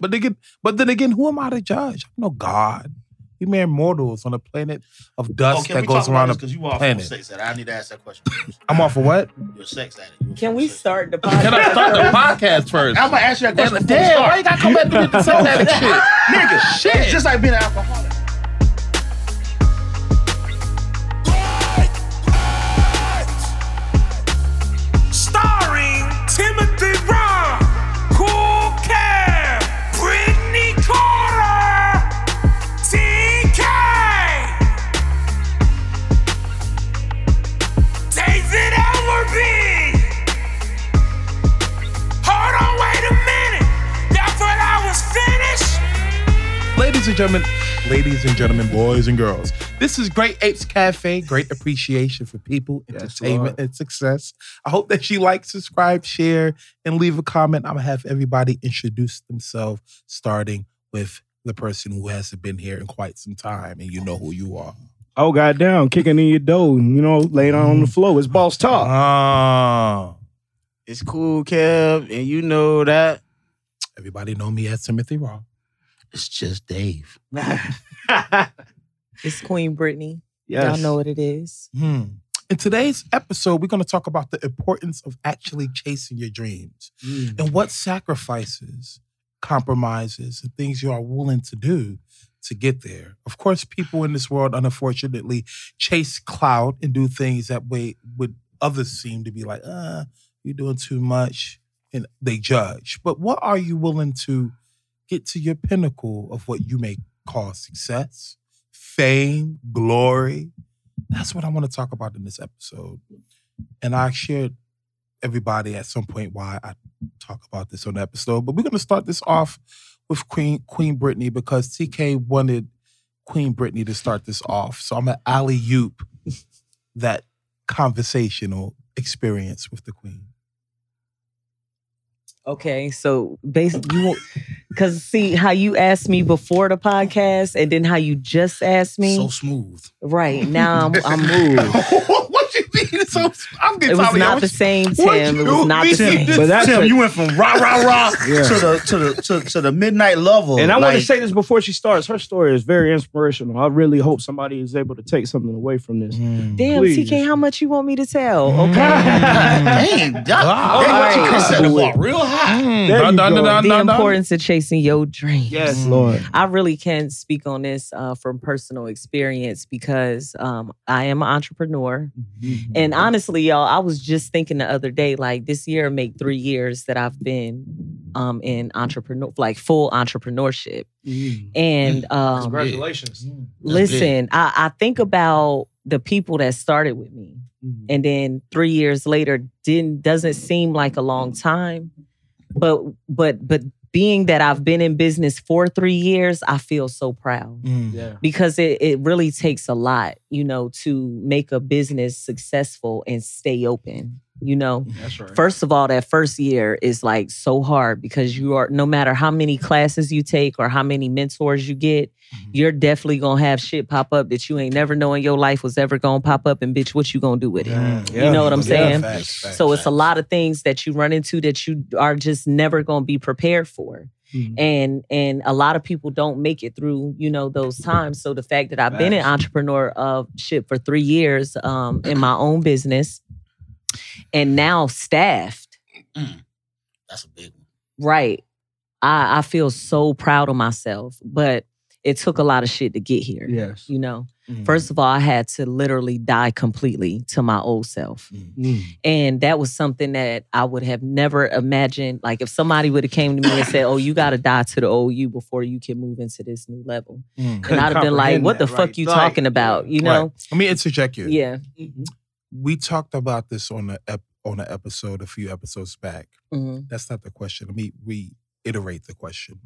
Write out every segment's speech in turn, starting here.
But again, but then again, who am I to judge? I'm no God. We mere mortals on a planet of Oh, dust can that goes around this? the Because you are planet. sex addict. I need to ask that question. I'm off of what? You're sex addict. You a Can we start the podcast? Can I start the podcast first? I'm gonna ask you that question. Damn, why you gotta come back to me with the sex addict shit? Nigga, Shit. It's just like being an alcoholic. Gentlemen, ladies and gentlemen, boys and girls, this is Great Apes Cafe. Great appreciation for people, entertainment, and success. I hope that you like, subscribe, share, and leave a comment. I'm gonna have everybody introduce themselves, starting with the person who hasn't been here in quite some time, and you know who you are. Oh goddamn, kicking in your dough, you know, laying on the floor. It's boss talk. Ah, It's cool, Kev, and you know that. everybody know me as Timothy Raw. It's just Dave. It's Queen Brittany. yes. Y'all know what it is. Hmm. In today's episode, we're going to talk about the importance of actually chasing your dreams and what sacrifices, compromises, and things you are willing to do to get there. Of course, people in this world, unfortunately, chase clout and do things that way would others seem to be like, uh, you're doing too much, and they judge. But what are you willing to get to your pinnacle of what you may call success, fame, glory? That's what I want to talk about in this episode. And I shared everybody at some point why I talk about this on the episode. But we're gonna start this off with Queen Queen Brittany because TK wanted Queen Brittany to start this off. So I'm an alley oop that conversational experience with the Queen. Okay, so basically, you because see how you asked me before the podcast, and then how you just asked me. So smooth. right now, I'm, I'm moved. what you mean? So I'm getting It was tired of not y'all. the same, what Tim. It you was not the mean? same. But that's Tim, a- you went from rah rah rah Yeah. to the to the to, to, to the midnight level. And I want to Like, say this before she starts. Her story is very inspirational. I really hope somebody is able to take something away from this. Mm. Damn, Please. TK, how much you want me to tell? Okay. Dang, y'all, Wow. they All you right. set the bar real high. Mm. There you go. dun, dun, the dun, dun. importance of chasing your dreams. Yes, Lord. I really can speak on this uh, from personal experience because um, I am an entrepreneur. And honestly, y'all, I was just thinking the other day, like this year make three years that I've been um, in entrepreneur, like full entrepreneurship. And um, Congratulations. listen, I, I think about the people that started with me, and then three years later didn't doesn't seem like a long time, but but but being that I've been in business for three years, I feel so proud Mm. Yeah. because it, it really takes a lot, you know, to make a business successful and stay open. You know, That's right. first of all, that first year is like so hard because you are no matter how many classes you take or how many mentors you get, Mhm. you're definitely gonna have shit pop up that you ain't never know in your life was ever gonna pop up. And bitch, what you gonna do with it? Mm. You know what I'm Yeah, saying? facts, facts, So it's a lot of things that you run into that you are just never gonna be prepared for Mhm. and and a lot of people don't make it through you know those times so the fact that i've been an entrepreneur of shit for three years um in my own business and now staffed That's a big one. right i i feel so proud of myself but it took a lot of shit to get here Yes. you know Mm. first of all i had to literally die completely to my old self Mm. and that was something that I would have never imagined. Like if somebody would have came to me and said, "Oh, you got to die to the old you before you can move into this new level," Mm. and I'd have been like, "What the that, fuck right. you Like, talking about?" You know? Right. Let me interject you. Yeah. We talked about this on the ep- on an episode a few episodes back. Mhm. That's not the question. Let me reiterate the question.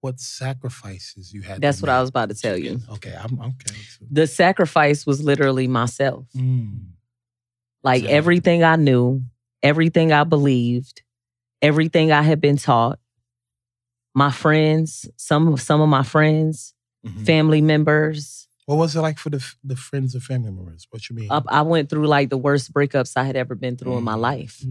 What sacrifices you had? That's what I was about to tell you. Okay, I'm okay. The sacrifice was literally myself. Mm. Like everything I knew, everything I believed, everything I had been taught. My friends, some some of my friends, Mhm. family members. What was it like for the the friends and family members? What you mean? Up, I went through like the worst breakups I had ever been through in my Mm. life.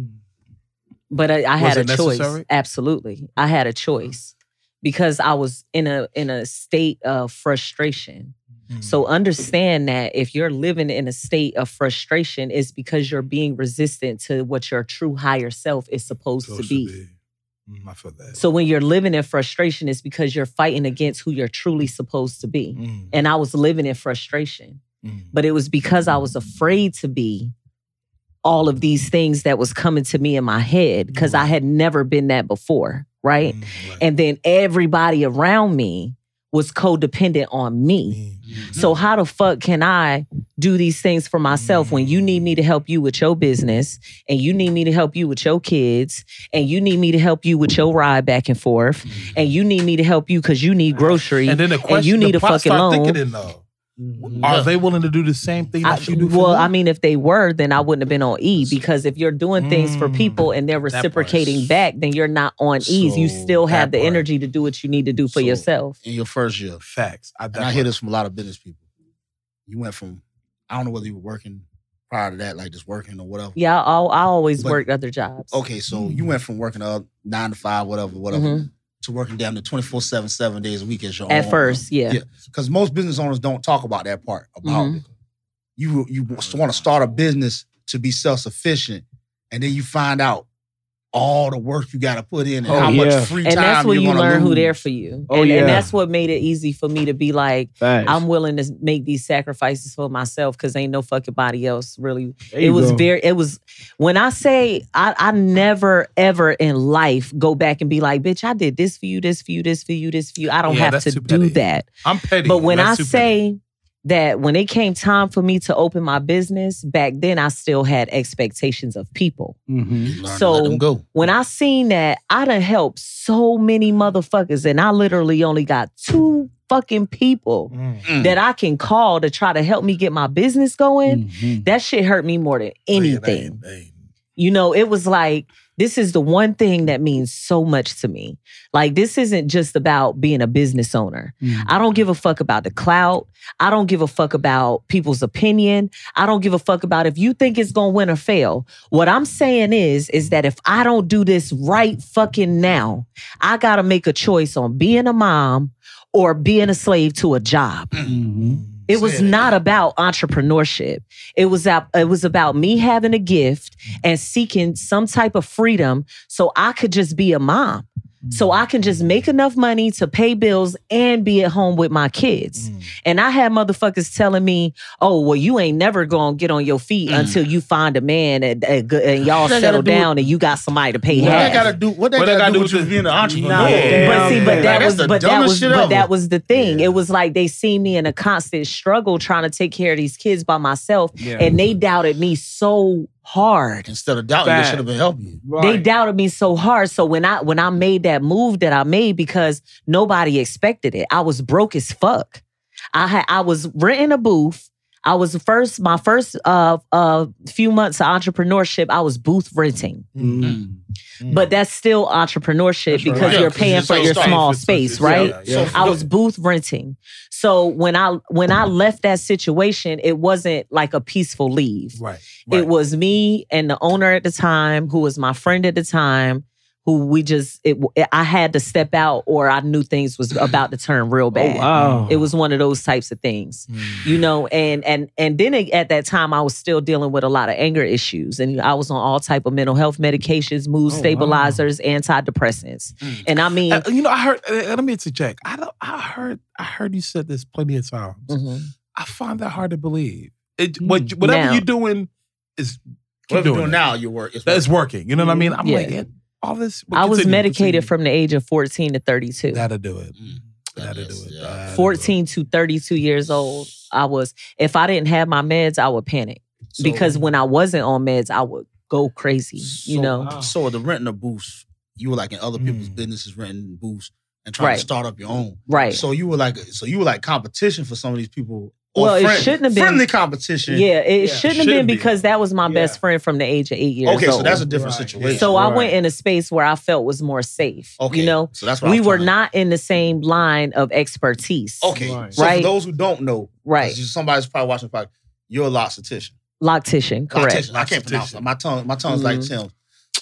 But I, I had a it choice. necessary? Absolutely. I had a choice. because I was in a in a state of frustration. Mm. So understand that if you're living in a state of frustration, it's because you're being resistant to what your true higher self is supposed to Supposed be. Mm, I feel that. So when you're living in frustration, it's because you're fighting against who you're truly supposed to be. Mm, And I was living in frustration, mm. but it was because I was afraid to be all of these things that was coming to me in my head because I had never been that before, right? Mm, right. And then everybody around me was codependent on me. Mm, So how the fuck can I do these things for myself when you need me to help you with your business and you need me to help you with your kids and you need me to help you with your ride back and forth and you need me to help you because you need grocery Mm. And then the question, you need the a fucking loan. Thinking, Mhm. are they willing to do the same thing I- that you do? For well, them? I mean, if they were, then I wouldn't have been on E because if you're doing things for Mm, people and they're reciprocating back, then you're not on E's. You still have the part. energy to do what you need to do for So, yourself. In your first year, facts. I, and I hear this from a lot of business people. You went from I don't know whether you were working prior to that, like just working or whatever. Yeah, I, I always But- worked other jobs. Okay, so you went from working up nine to five, whatever, whatever, Mhm. To working down to 24 7, seven days a week as your At own. first, yeah. Yeah. Because most business owners don't talk about that part. About Mhm. you you want to start a business to be self-sufficient, and then you find out all the work you got to put in and Oh, how yeah. much free and time that's when you're you gonna learn who lose. there for you. Oh, and, yeah. and that's what made it easy for me to be like, Facts. I'm willing to make these sacrifices for myself because ain't no fucking body else really. There It was go. very. It was when I say I, I never ever in life go back and be like, bitch, I did this for you, this for you, this for you, this for you. I don't Yeah, have to do petty. that. I'm petty. But when I say, petty. Say that when it came time for me to open my business, back then I still had expectations of people. Mhm. You learn to let So- go. When I seen that, I done helped so many motherfuckers, and I literally only got two fucking people Mm. That I can call to try to help me get my business going. Mhm. That shit hurt me more than Yeah, anything. they ain't- they ain't- You know, it was like, this is the one thing that means so much to me. Like, this isn't just about being a business owner. Mhm. I don't give a fuck about the clout. I don't give a fuck about people's opinion. I don't give a fuck about if you think it's gonna win or fail. What I'm saying is, is that if I don't do this right fucking now, I gotta make a choice on being a mom or being a slave to a job. Mhm. It was not about entrepreneurship. It was out, it was about me having a gift and seeking some type of freedom so I could just be a mom. So I can just make enough money to pay bills and be at home with my kids. Mm. And I had motherfuckers telling me, "Oh, well, you ain't never gonna get on your feet Mm. until you find a man and, and, and y'all What settle gotta do with- down and you got somebody to pay What half." that got to do? What that What that got gotta do with you being an entrepreneur? Nah, But see, but that that's was, the but that dumbest was, shit but ever. that was the thing. Yeah. It was like they see me in a constant struggle trying to take care of these kids by myself, Yeah. and they doubted me so hard. Instead of doubting, they should have been helping you. They doubted me so hard. So when I when I made that move that I made because nobody expected it, I was broke as fuck. I had I was renting a booth. I was first my first uh uh few months of entrepreneurship. I was booth renting, Mhm. Mm. but that's still entrepreneurship That's because Yeah, you're 'cause paying you're for your starting small It's- space, it's- right? yeah, yeah. I was booth renting. So when I when I left that situation, it wasn't like a peaceful leave. right. right. It was me and the owner at the time, who was my friend at the time, who we just it, I had to step out, or I knew things was about to turn real Oh, bad. wow. It was one of those types of things, Mm. you know. And and and then it- at that time, I was still dealing with a lot of anger issues, and I was on all type of mental health medications, mood Oh, wow. stabilizers, antidepressants, Mm. and I mean. Uh, you know, I heard. Uh, let me interject. I don't, I heard. I heard you said this plenty of times. mhm. I find that hard to believe. It, Hmm. what, whatever Now- you're doing is keep Whatever you're doing it. now, your work is That's working. You know what I mean? I'm Yeah. like, yeah, all this. I was continue, medicated continue. from the age of 14 to 32. That'll do it. Mm. That'll do it. yeah. That'll do it. 14 to 32 years old, I was, if I didn't have my meds, I would panic So- because when I wasn't on meds, I would go crazy, you know? Wow. So the renting a booth, you were like in other people's Mm. businesses renting booths and trying Right. to start up your own. Right. So you were like, so you were like competition for some of these people. Or Well, it shouldn't have been- friendly competition. yeah, it Yeah, shouldn't have shouldn't been be. because that was my Yeah. best friend from the age of eight years Okay, so that's a different Right. situation. So I went in a space where I felt was more safe. okay, You know, so that's what I we were trying not in the same line of expertise. Okay, Right. so Right. for those who don't know, right, somebody's probably watching the podcast. You're a loctician. Loctician, correct. Loctician. I can't pronounce it. My tongue, my tongue's like Mhm. Tim.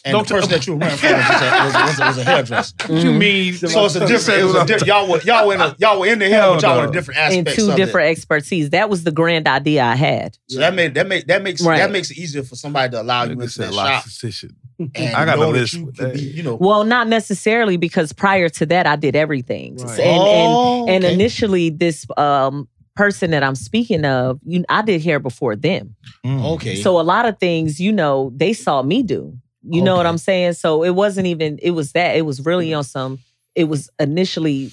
And Don't the person that you were running for was, a, was, was, a, was a hairdresser. What you mean? So it's a different. It was a di- y'all were y'all were in a, y'all were in the hair, but y'all were no. in different in aspects. two of different It. expertise. That was the grand idea I had. So that made that make that makes Right. that makes it easier for somebody to allow you Nigga into that shop. decision. And I got a list You, with could be, you know. Well, not necessarily because prior to that I did everything. Right. And, and oh, and okay. initially this um person that I'm speaking of, you I did hair before them. Mm. okay. So a lot of things, you know, they saw me do. You know what I'm saying? So it wasn't even it was that. It was really mm-hmm. on some it was initially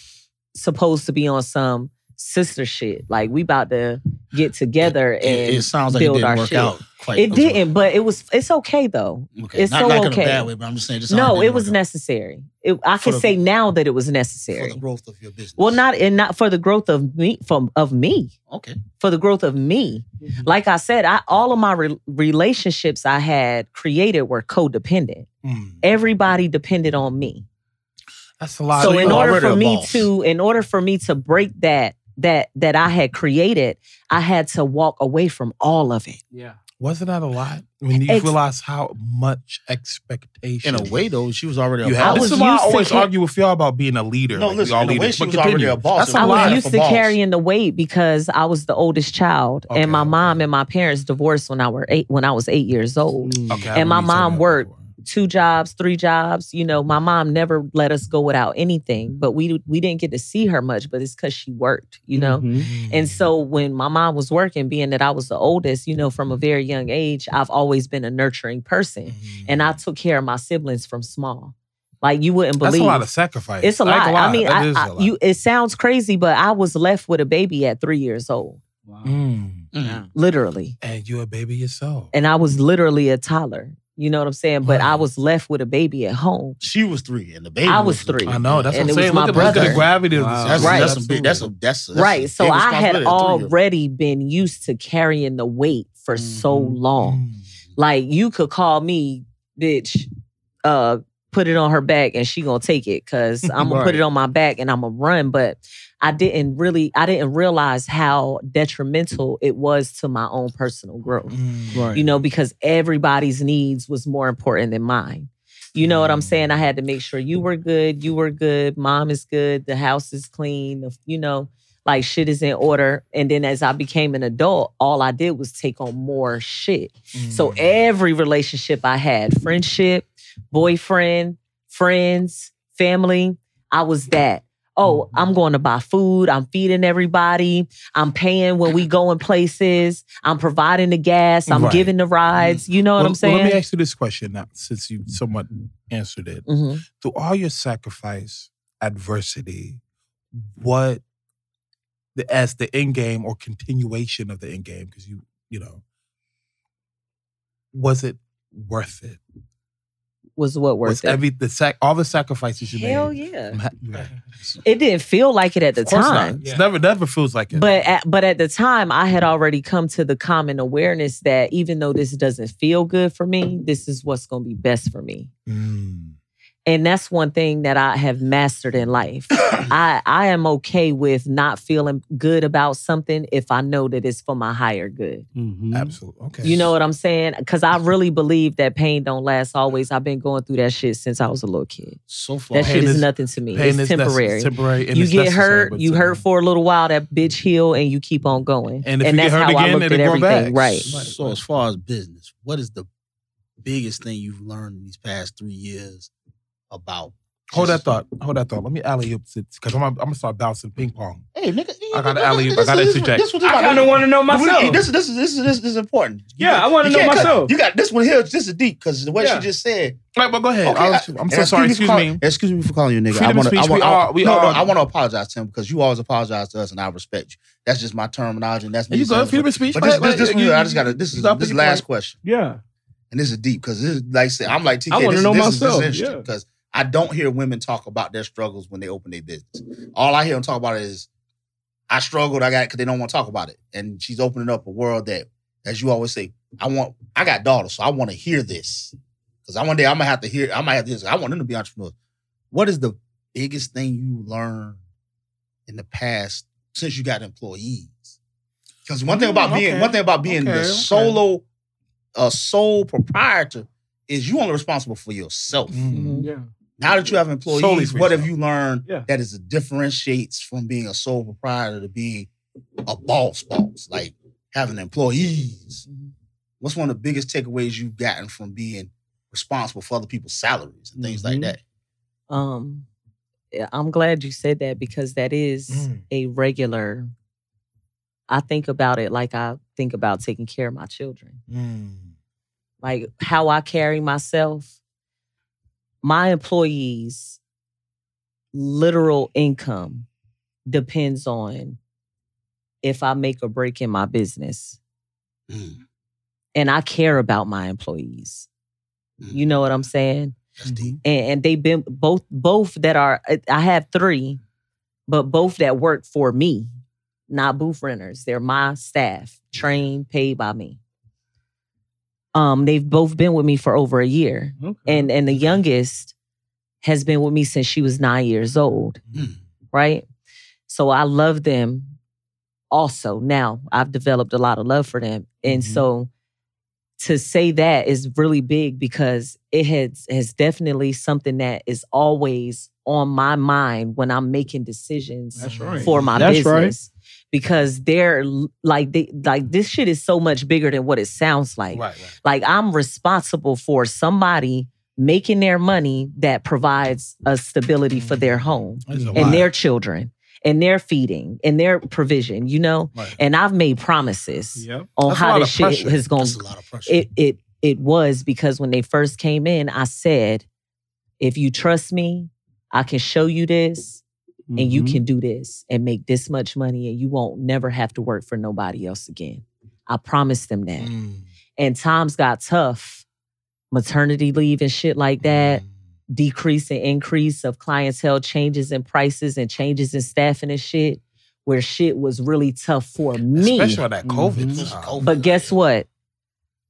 supposed to be on some sister shit. Like we about to get together it, and it sounds like it build didn't our work shit. out quite. It as didn't, but it was it's okay though. Okay. it's not so like okay. in a bad way, but I'm just saying. Just No, it was didn't work out necessary. It, I For can the- say now that it was necessary for the growth of your business. Well, not and not for the growth of me from of me. okay. For the growth of me. Like I said, I all of my re- relationships I had created were codependent. Mm. Everybody depended on me. That's a lot. so of in order for me boss. to in order for me to break that that that I had created, I had to walk away from all of it. Yeah. wasn't that a lot when you Ex- realize how much expectation? In a way, though, she was already a you boss. I This was is why I used to always ca- argue with y'all about being a leader. No, Like, listen, we all in a way, she but was already a boss. That's It a I was lot. was used to boss. carrying the weight because I was the oldest child, Okay, and my okay. mom and my parents divorced when I were eight. When I was eight years old, Mm. Okay, And my remember you told mom worked. before. Two jobs, three jobs. You know, my mom never let us go without anything, but we we didn't get to see her much. But it's because she worked. You know. Mhm. And so when my mom was working, being that I was the oldest, you know, from a very young age, I've always been a nurturing person. Mhm. And I took care of my siblings from small. Like you wouldn't believe. that's a lot of sacrifice. it's a, ain't lot. gonna I mean, that I, is a I- lot. you it sounds crazy, but I was left with a baby at three years old, Wow. Mm. Mm. literally. and you're a baby yourself. And I was literally a toddler. You know what I'm saying? But I was left with a baby at home. She was three, and the baby. I was three. I know. That's And what I'm it was saying. my Look at, look at brother. the gravity of Wow. this. That's, Right. that's a big. That's a that's, that's right. A So I had responsibility, a three-year-old. already been used to carrying the weight for so Mhm. long. Mm. Like you could call me, bitch, uh, put it on her back and she gonna take it because I'm gonna put it on my back and I'm gonna run. But I didn't really, I didn't realize how detrimental it was to my own personal growth. Mm. Right. You know, because everybody's needs was more important than mine. You know what I'm Mm. saying? I had to make sure you were good, you were good, mom is good, the house is clean, you know, like shit is in order. And then as I became an adult, all I did was take on more shit. So Mm. every relationship I had, friendship, boyfriend, friends, family, I was that. Oh, Mm-hmm. I'm going to buy food. I'm feeding everybody. I'm paying when we go in places. I'm providing the gas. I'm Right. giving the rides. You know what Well- I'm well, saying? let me ask you this question now, since you somewhat answered it. Mhm. Through all your sacrifice, adversity, what the as the end game or continuation of the end game, because you, you know, was it worth it? Was what worth was it? every the sac all the sacrifices you Hell made? yeah. Ha- right. It didn't feel like it at the Of time. not. It's never never feels like it. But at, but at the time, I had already come to the common awareness that even though this doesn't feel good for me, this is what's going to be best for me. Mm. And that's one thing that I have mastered in life. I I am okay with not feeling good about something if I know that it's for my higher good. Mhm. Absolutely. Okay. You know what I'm saying? Because I really believe that pain don't last always. I've been going through that shit since I was a little kid. So far, That Pain shit is, is- nothing to me. pain It's is temporary. temporary. and you it's get hurt, you temporary. hurt for a little while, that bitch heal, and you keep on going. And if you get that's hurt how I again, looked it'll at everything. back. Right. So as far as business, what is the biggest thing you've learned in these past three years about? Hold that thought. Hold that thought. Let me alley oop because I'm, I'm gonna start bouncing ping pong. Hey, nigga, I gotta alley-oop. I gotta this- interject. This, was I kind of want to know myself. This, this, is- this, is- this, is important. You Yeah, got- I wanna know myself. You got this one here. This is deep because what Yeah. she just said. Right, but go ahead. Okay, I'll I- let you- I'm so sorry. for Excuse call- me. Excuse me for calling you a nigga. Freedom I wanna, speech, I wanna, we I, are- we no, no, I want to apologize to him because you always apologize to us, and I respect you. That's just my terminology, and that's me. You go. Freedom of speech. But this, this, this one. I just got to. This is this last question, Yeah. and this is deep because this like I said, I'm like TK. I wanna know this is- this is myself, yeah. because I don't hear women talk about their struggles when they open their business. All I hear them talk about is I struggled. I got because they don't want to talk about it, and she's opening up a world that, as you always say, I want. I got daughters, so I want to hear this because I one day I'm gonna have to hear. I might have to. Hear, I want them to be entrepreneurs. What is the biggest thing you learned in the past since you got employees? Because one thing about Mm, being okay. one thing about being Okay, the okay. solo, uh, sole proprietor is you only responsible for yourself. Mm. Yeah. Now that you have employees, for what have you learned Yeah. that is a differentiates from being a sole proprietor to being a boss boss, like having employees? Mhm. What's one of the biggest takeaways you've gotten from being responsible for other people's salaries and things like Mhm. that? Um, I'm glad you said that because that is Mm. a regular. I think about it like I think about taking care of my children. Mm. Like how I carry myself. My employees' literal income depends on if I make or break in my business. Mm, And I care about my employees. mm. You know what I'm saying? That's deep. and, and they've been both both that are I have three, but both that work for me, not booth renters. They're my staff, trained, paid by me. Um, they've both been with me for over a year, Okay. and and the youngest has been with me since she was nine years old. Mm. Right, so I love them. Also, now I've developed a lot of love for them, and Mhm. so to say that is really big because it has has definitely something that is always on my mind when I'm making decisions right. for my That's right. Because they're like they like this shit is so much bigger than what it sounds like. Right, right. Like I'm responsible for somebody making their money that provides a stability for their mm-hmm. home and lot. their children and their feeding and their provision, you know? Right. And I've made promises Yep. on That's how this shit pressure. is going That's a lot of pressure. it it it was because when they first came in, I said, if you trust me, I can show you this and you Mhm. can do this and make this much money and you won't never have to work for nobody else again. I promised them that. Mm. And times got tough. Maternity leave and shit like that, Mm. decrease and increase of clientele changes in prices and changes in staffing and shit, where shit was really tough for me. Especially on that COVID. Mhm. time. But guess what?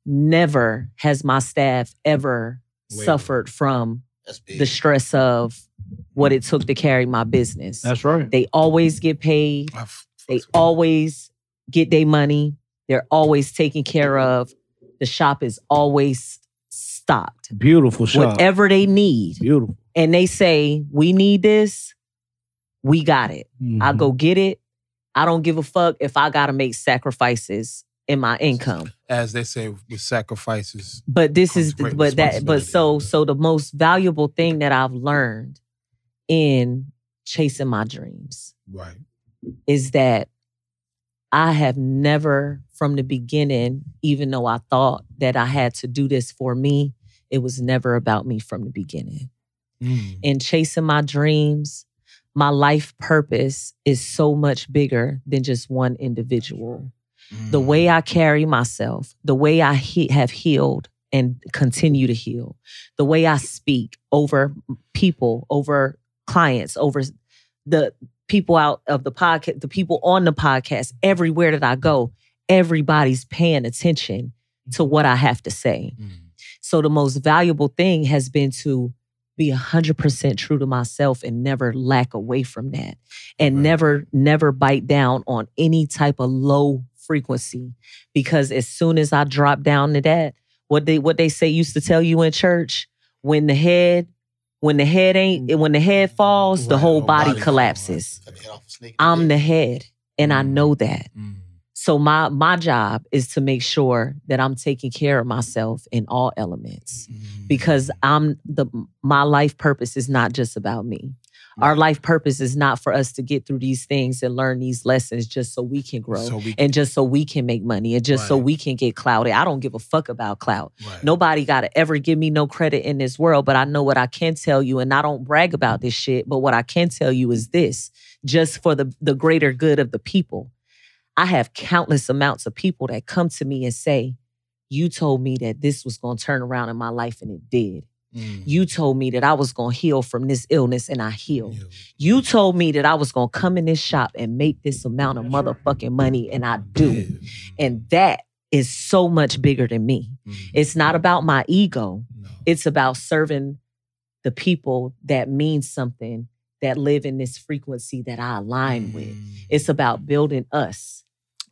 Never has my staff ever Wait. suffered from the stress of what it took to carry my business. That's right. they always get paid. I've- They always get their money. They're always taken care of. The shop is always stocked. Beautiful shop. Whatever they need. Beautiful. And they say, we need this, we got it. I Mhm. go get it. I don't give a fuck if I got to make sacrifices in my income. as they say, with sacrifices. but this is Comes but that but so so the most valuable thing that i've learned in chasing my dreams Right. is that i have never from the beginning even though i thought that i had to do this for me it was never about me from the beginning Mm. in chasing my dreams my life purpose is so much bigger than just one individual the Mm. way I carry myself, the way I he- have healed and continue to heal, the way I speak over people, over clients, over the people out of the podcast, the people on the podcast, everywhere that I go, everybody's paying attention to what I have to say. Mm. So the most valuable thing has been to be 100% true to myself and never lack away from that and Right. never never bite down on any type of low frequency because as soon as I drop down to that what they what they say used to tell you in church when the head when the head ain't when the head falls the Right, whole whole body body collapses the head off a. I'm the head and I Mm. know that Mm. so my my job is to make sure that I'm taking care of myself in all elements Mm. because I'm the my life purpose is not just about me. Our life purpose is not for us to get through these things and learn these lessons just so we can grow So we and just so we can make money and just so we can get clouded. I don't give a fuck about clout. right. Nobody got to ever give me no credit in this world, but I know what I can tell you and I don't brag about this shit, but what I can tell you is this, just for the the greater good of the people. I have countless amounts of people that come to me and say, "You told me that this was going to turn around in my life and it did. Mm. You told me that I was going to heal from this illness and I healed. You told me that I was going to come in this shop and make this amount of motherfucking money and I do. Yeah. And that is so much bigger than me. Mm. It's not about my ego. No. It's about serving the people that mean something that live in this frequency that I align with. Mm. It's about building us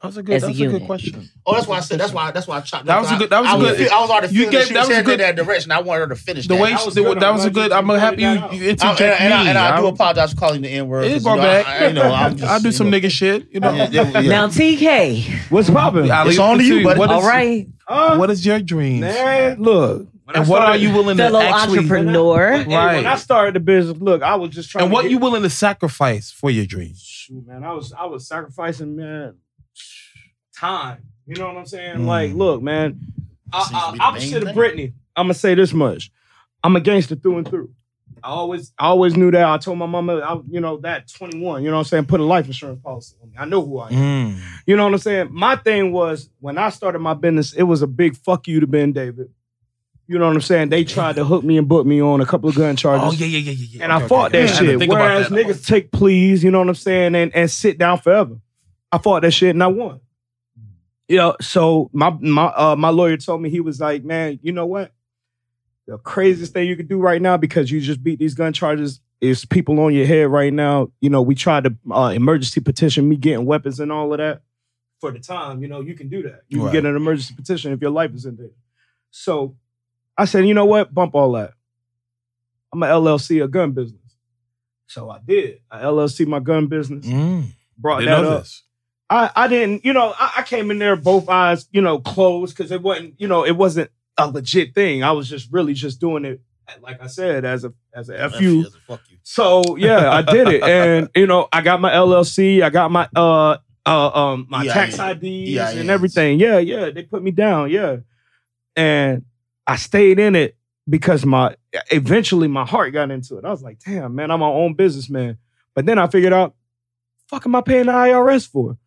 That was a good. As a a good question. Oh, that's why I said. That's why. That's why I chopped. That was a good- that was I, a good- that was I a was, good- I was already you gave- that that was was a good- that direction. I wanted her to finish The that. way That she, was that, good. that was a good. I'm gonna you you, pointed that I, and, and. I, and I do apologize for calling the N word. It go back. I, you know, I'm just, I do some know. nigga shit. You know. Yeah, yeah, yeah. Now, TK, What's popping? It's on to you, you. buddy. What all is- right, What is your dreams? man, look. when I And what are you willing to fellow actually? entrepreneur. Hey, when I Right. started the business, look, I was just trying. And what get- you willing to sacrifice for your dreams? Shoot, man, I was I was sacrificing, man, time. You know what I'm saying? Mm. Like, look, man, I, Seems to I, opposite of thing. Brittany, I'm gonna say this much: I'm a gangster through and through. I always, I always knew that. I told my mama, I, you know, that 21. You know what I'm saying? Put a life insurance policy on me. I know who I am. Mm. You know what I'm saying? My thing was when I started my business, it was a big fuck you to Ben David. You know what I'm saying? They tried to hook me and book me on a couple of gun charges. Oh yeah, yeah, yeah, yeah. yeah. And Okay, I fought okay, that okay. I had to shit. think about Whereas that. niggas take pleas, you know what I'm saying, and, and sit down forever. I fought that shit and I won. You know, so my my uh, my lawyer told me he was like, man, you know what? The craziest thing you could do right now because you just beat these gun charges is people on your head right now. You know, we tried to uh, emergency petition me getting weapons and all of that for the time. You know, you can do that. You can get an emergency petition if your life is in danger. So I said, you know what? Bump all that. I'm a LLC, a gun business. So I did. I LLC my gun business. Mm. Brought that up. this. I, I didn't, you know, I, I came in there both eyes, you know, closed because it wasn't, you know, it wasn't a legit thing. I was just really just doing it, like I said, as a as a fu. Fuck you. So yeah, I did it, and you know, I got my LLC, I got my uh uh um my EIN. tax IDs and everything. Yeah, yeah, they put me down. Yeah, and I stayed in it because my eventually my heart got into it. I was like, damn, man, I'm my own businessman. But then I figured out, fuck, am I paying the IRS for?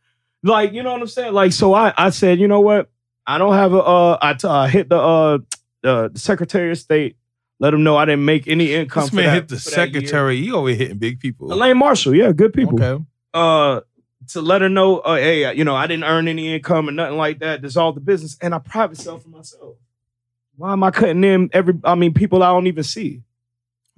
Like, you know what I'm saying? Like, so I I said, you know what? I don't have a uh I t- uh, hit the uh the Secretary of State. Let them know I didn't make any income. This man that- hit the for that year. secretary. He always hitting big people. Elaine Marshall, yeah, good people. Okay. Uh, to let her know, uh, hey, you know, I didn't earn any income or nothing like that. Dissolve the business, and I private sell for myself. Why am I cutting them? every? I mean, people I don't even see.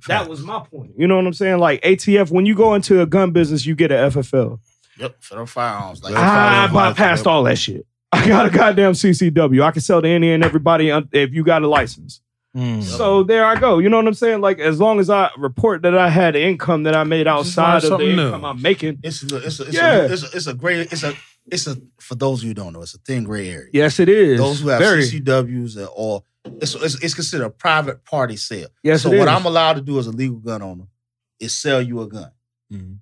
That was my point. You know what I'm saying? Like ATF, when you go into a gun business, you get a FFL. Yep, federal firearms. Like, Federal I bypassed all that shit. I got a goddamn CCW. I can sell to any and everybody if you got a license. Mm. So there I go. You know what I'm saying? Like as long as I report that I had income that I made outside of the something new. income I'm making. it's a, it's a, it's, Yeah. a, it's, a, it's a great it's a it's a for those of you who don't know it's a thin gray area. Yes, it is. Those who have Very. CCWs or- or it's, it's it's considered a private party sale. Yes, so it what is. I'm allowed to do as a legal gun owner is sell you a gun. Mhm.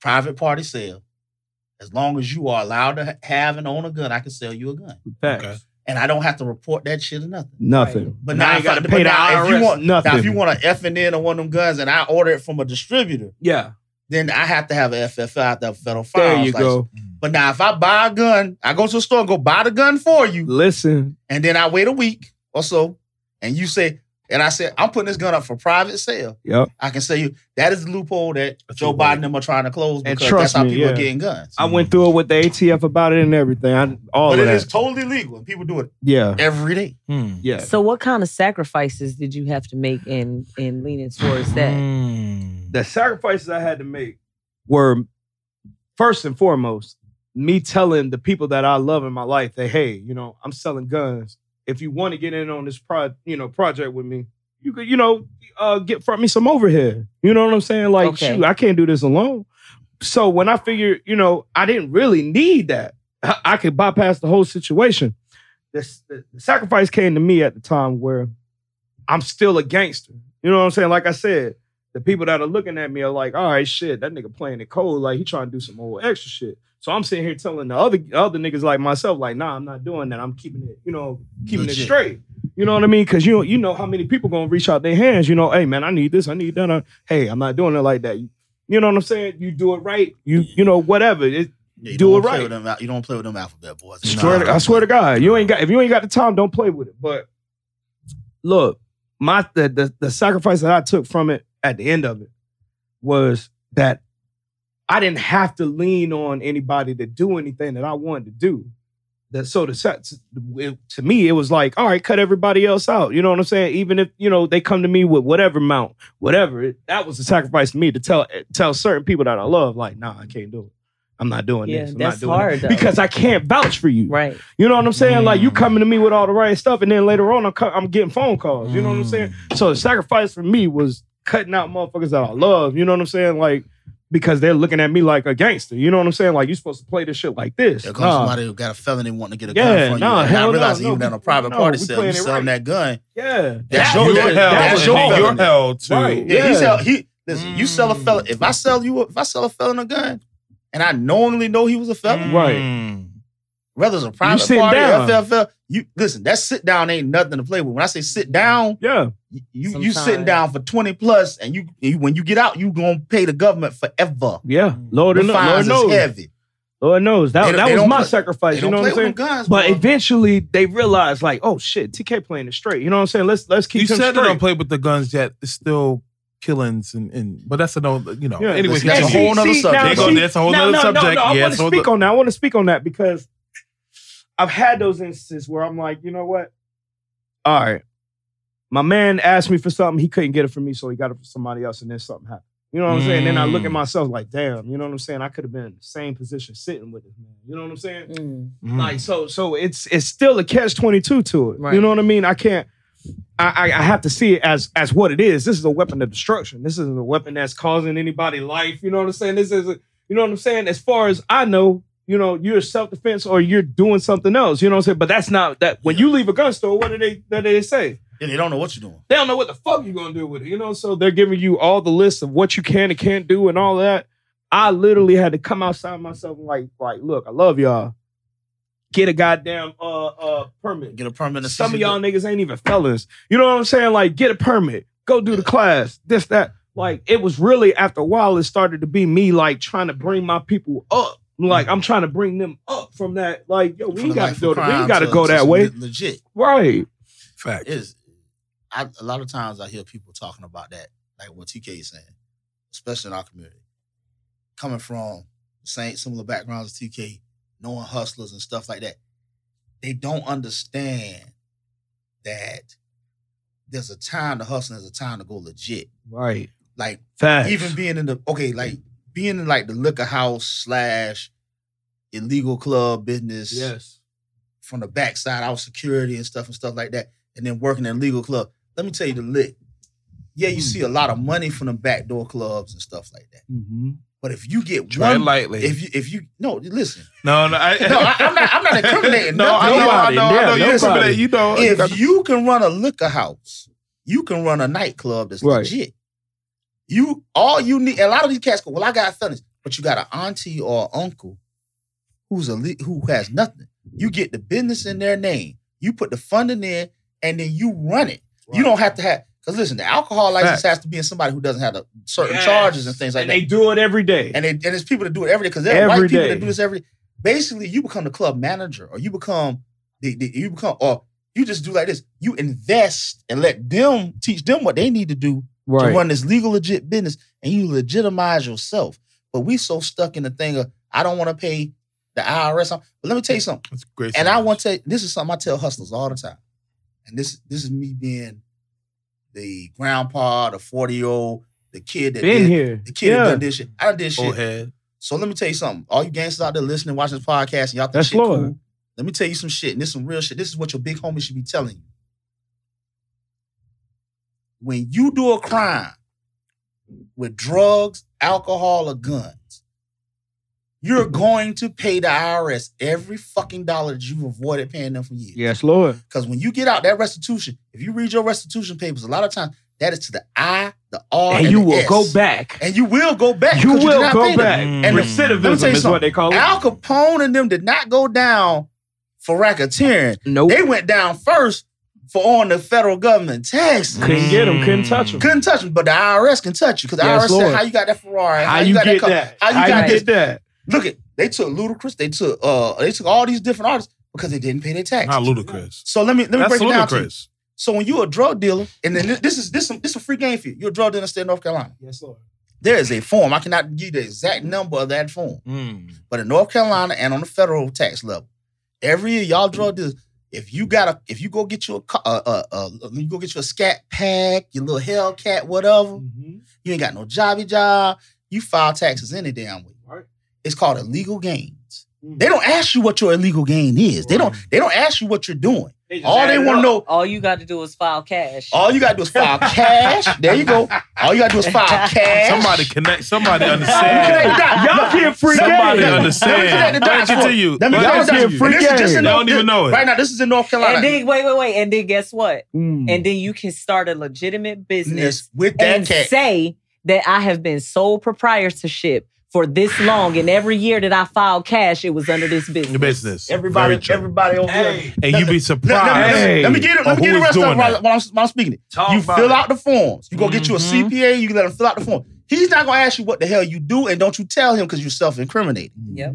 Private party sale. As long as you are allowed to have and own a gun, I can sell you a gun, Facts. Okay. and I don't have to report that shit or nothing. Nothing. But And now, I if ain't got to pay the now if you IRS. want- nothing. Now, if you want an F and N on one of them guns, and I order it from a distributor, yeah, then I have to have an FFL, I have to have a federal there you license. go. But now, if I buy a gun, I go to the store and go buy the gun for you, Listen, and then I wait a week or so, and you say, and I said, I'm putting this gun up for private sale. yep. I can say you that is the loophole that That's Joe. Biden and them are trying to close And because trust that's how me, people yeah. are getting guns. I went through it with the ATF about it and everything. I, all but of it that. is totally legal, and people do it yeah, every day. Mm. yeah. So, what kind of sacrifices did you have to make in in leaning towards that? Mm. the sacrifices I had to make were first and foremost me telling the people that I love in my life that hey, you know, I'm selling guns. If you want to get in on this pro, you know, project with me, you could, you know, uh, get from me some overhead. You know what I'm saying? Like, Okay. shoot, I can't do this alone. So when I figured, you know, I didn't really need that, I, I could bypass the whole situation. This, the, the sacrifice came to me at the time where I'm still a gangster. You know what I'm saying? Like I said, the people that are looking at me are like, all right, shit, that nigga playing it cold. Like he trying to do some old extra shit. So I'm sitting here telling the other other niggas like myself, like, nah, I'm not doing that. I'm keeping it, you know, keeping it straight. You know what I mean? Cause you you know how many people gonna reach out their hands, you know, hey man, I need this, I need that. Uh, hey, I'm not doing it like that. You, know what I'm saying? You do it right, you you know, whatever. It, Yeah, you Do it right. Them, you don't play with them alphabet boys. Swear to, I swear to God, you ain't got if you ain't got the time, don't play with it. But look, my the, the the sacrifice that I took from it at the end of it was that I didn't have to lean on anybody to do anything that I wanted to do. That so the set to me it was like, all right, cut everybody else out. You know what I'm saying? Even if you know they come to me with whatever amount, whatever, that was a sacrifice to me to tell tell certain people that I love, like, nah, I can't do it. I'm not doing Yeah, this. I'm that's not doing hard, because I can't vouch for you. Right. You know what I'm saying? Like you Mm. coming to me with all the right stuff, and then later on I'm, co- I'm getting phone calls. You know what I'm saying? So the sacrifice for me was cutting out motherfuckers that I love. You know what I'm saying? Like because they're looking at me like a gangster. You know what I'm saying? Like you're supposed to play this shit like this. There comes Nah. somebody who got a felony wanting to get a Yeah, gun from nah, you. And hell I no, realize no, even we- in a private no, party sale, you selling right. that gun. Yeah. That's That- your- You're that's held, your you're felony. held to. Right. Yeah, he Yeah. sell he listen, you sell a felon. If I sell you if I sell a felon a gun and I knowingly know he was a felon, Right. Mm. whether it's a private party, down. FFL, you listen, that sit down ain't nothing to play with. When I say sit down, Yeah. You you, you sitting down for 20 plus and you, you when you get out, you gonna pay the government forever. Yeah. Mm. Lord, The kno- Lord fines is knows. heavy. Lord knows. That, They that they was my play- sacrifice. You know what I'm saying? guns, But bro. eventually they realized, like, oh shit, TK playing it straight. You know what I'm saying? Let's let's keep You him said they straight. don't play with the guns yet. It's still killings and, and but that's a no. You know. Yeah. Anyway, Listen, that's a whole nother subject. now, see- that's a whole no, nother no, subject. No, no, I want to speak the- on that. I want to speak on that because I've had those instances where I'm like, you know what? All right, my man asked me for something, he couldn't get it from me, so he got it from somebody else, and then something happened. You know what I'm saying? And then I look at Mm. myself like, damn, you know what I'm saying? I could have been in the same position sitting with this man. You know what I'm saying? Mm. Mm. Like so, so it's it's still a catch twenty two to it. Right. You know what I mean? I can't. I, I I have to see it as as what it is. This is a weapon of destruction. This isn't a weapon that's causing anybody life. You know what I'm saying? This is a, you know what I'm saying. As far as I know, you know, you're self defense or you're doing something else. You know what I'm saying? But that's not that. When you leave a gun store, what do they what do they say? And they don't know what you're doing. They don't know what the fuck you're gonna do with it. You know, so they're giving you all the list of what you can and can't do and all that. I literally had to come outside myself and like, like, look, I love y'all. Get a goddamn uh uh permit. Get a permit. Some of y'all niggas ain't even felons. You know what I'm saying? Like, get a permit. Go do the class. This, that. Like, it was really after a while, it started to be me like trying to bring my people up. Like, mm-hmm. I'm trying to bring them up from that. Like, yo, we ain't got to go. We ain't got to to- go that way. Legit. Right. Fact. is I, a lot of times I hear people talking about that, like what TK is saying, especially in our community. Coming from the same similar backgrounds as TK, knowing hustlers and stuff like that, they don't understand that there's a time to hustle and there's a time to go legit. Right. Like Facts. even being in the okay, like being in like the liquor house slash illegal club business yes. from the backside, out security and stuff and stuff like that, and then working in legal club. Let me tell you the lit. Yeah, you see a lot of money from the backdoor clubs and stuff like that. Mm-hmm. But if you get Tread one, lightly. if you if you no, listen. no, no, I, No, I, am not. I'm not incriminating. no, I know, I Nobody, know, I know. You nobody. incriminate. You know. you if you can run a liquor house, you can run a nightclub that's Right. legit. You all you need. A lot of these cats go, well, I got felonies, but you got an auntie or uncle who's a le- who has nothing. You get the business in their name. You put the funding in, and then you run it. You don't have to have. Because listen, the alcohol license Facts. has to be in somebody who doesn't have the certain Yes. charges and things like and that. they do it every day. and they, and it's people that do it every day because there are Every white people day. that do this every. Basically, you become the club manager, or you become the, the you become, or you just do like this. You invest and let them teach them what they need to do to run this legal legit business, and you legitimize yourself. But we so stuck in the thing of I don't want to pay the IRS. But let me tell you something. That's great. And I want to this is something I tell hustlers all the time. And this this is me being the grandpa, the 40 year old, the kid that Been did, here. the kid that Yeah. done this shit. I done this shit. Old head. So let me tell you something. All you gangsters out there listening, watching this podcast, and y'all think That's shit Lord. cool. Let me tell you some shit, and this is some real shit. This is what your big homie should be telling you. When you do a crime with drugs, alcohol, or guns, you're going to pay the IRS every fucking dollar that you've avoided paying them for years. Yes, Lord. Because when you get out that restitution, if you read your restitution papers, a lot of times that is to the I, the R, and and, you the will S. go back. And you will go back. You will not go pay them. back. Mm. And the- Recidivism Let me is what they call it. Al Capone and them did not go down for racketeering. Nope. They went down first for on the federal government tax. couldn't get them. Couldn't touch them. Couldn't touch them, but the IRS can touch you because the Yes, IRS Lord. said how you got that Ferrari, How you got get car- that? how you How got you this. get that? Look at they took Ludacris, they took uh they took all these different artists because they didn't pay their taxes. Not ludicrous. So let me let me That's break it down to you. So when you're a drug dealer, and then this is this this is a free game for you. You're a drug dealer in the state of North Carolina. Yes, Lord. There is a form. I cannot give you the exact number of that form. Mm. But in North Carolina and on the federal tax level, every year y'all drug dealers, if you got a, if you go get you a, uh, uh, uh, you go get you a scat pack, your little Hellcat, whatever, Mm-hmm. you ain't got no jobby job, you file taxes any damn way. Right. It's called a legal gains. They don't ask you what your illegal gain is. They don't. They don't ask you what you're doing. just All they want to know. All you got to do is file cash. All you gotta do is file cash. There you go. All you gotta do is file cash. Somebody connect. Somebody Connect the understand. dots. Y'all Look, get free Somebody game. understand. Let me connect the Let me dots for continue. you. Let me Let me connect the continue. dots. Free This is just game. in They North- don't even know it. Right now, this is in North Carolina. and then wait, wait, wait, and then guess what? Mm. And then you can start a legitimate business Business with that and cat. say that I have been sole proprietorship for this long, and every year that I filed cash, it was under this business. Your business. Everybody, Very true. everybody over Hey. here. And you be surprised. let me, Hey. let me get it. Let me get the rest of it while, while I'm, while I'm speaking it. Talk you fill it. out the forms. You go get you a Mhm. CPA. You let him fill out the form. He's not gonna ask you what the hell you do, and don't you tell him because you're self-incriminating. Yep.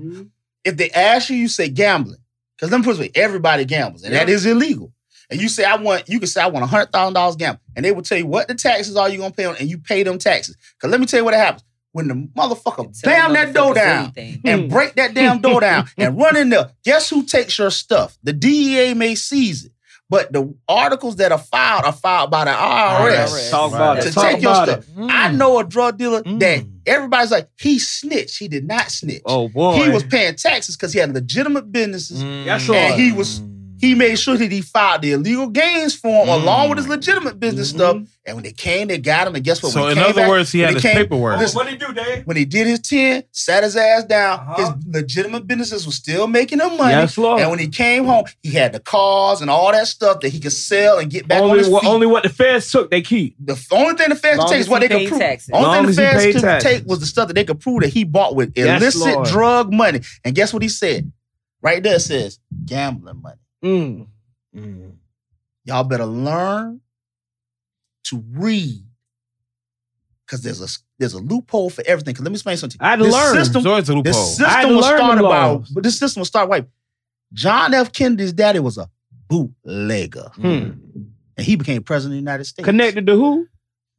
If they ask you, you say gambling. Because let me put it this way, everybody gambles, and that is illegal. And you say, I want, you can say, I want hundred thousand dollars gamble, and they will tell you what the taxes are you gonna pay on, and you pay them taxes. Because let me tell you what happens. When the motherfucker Tell bam that door down anything. and Hmm. break that damn door down and run in there, guess who takes your stuff? The DEA may seize it. But the articles that are filed are filed by the IRS. IRS. Talk about To it. Talk take your about stuff. it. I know a drug dealer Mm. that everybody's like, he snitched. He did not snitch. Oh boy. He was paying taxes because he had legitimate businesses. Yes, Mm. And he was he made sure that he filed the illegal gains form Mm. along with his legitimate business Mhm. stuff. And when they came, they got him. And guess what? So in other back- words, he had he his came- paperwork. Listen, what did he do, Dave? when he did his 10, sat his ass down, Uh-huh. his legitimate businesses was still making him money. Yes, Lord. And when he came home, he had the cars and all that stuff that he could sell and get back on only his what, feet. only what the feds took, they keep. the f- only thing the feds Long could take as is what he they could paid prove. taxes. Only Long thing as the he feds paid could taxes. take was the stuff that they could prove that he bought with illicit Lord. drug money. And guess what he said? Right there it says gambling money. Mm. Y'all better learn to read. Cause there's a there's a loophole for everything. Cause let me explain something. I had to This learn. System, So it's a this loophole. I had system to was learn started them by, but this system was started by John F. Kennedy's daddy was a bootlegger, Hmm. and he became president of the United States. Connected to who?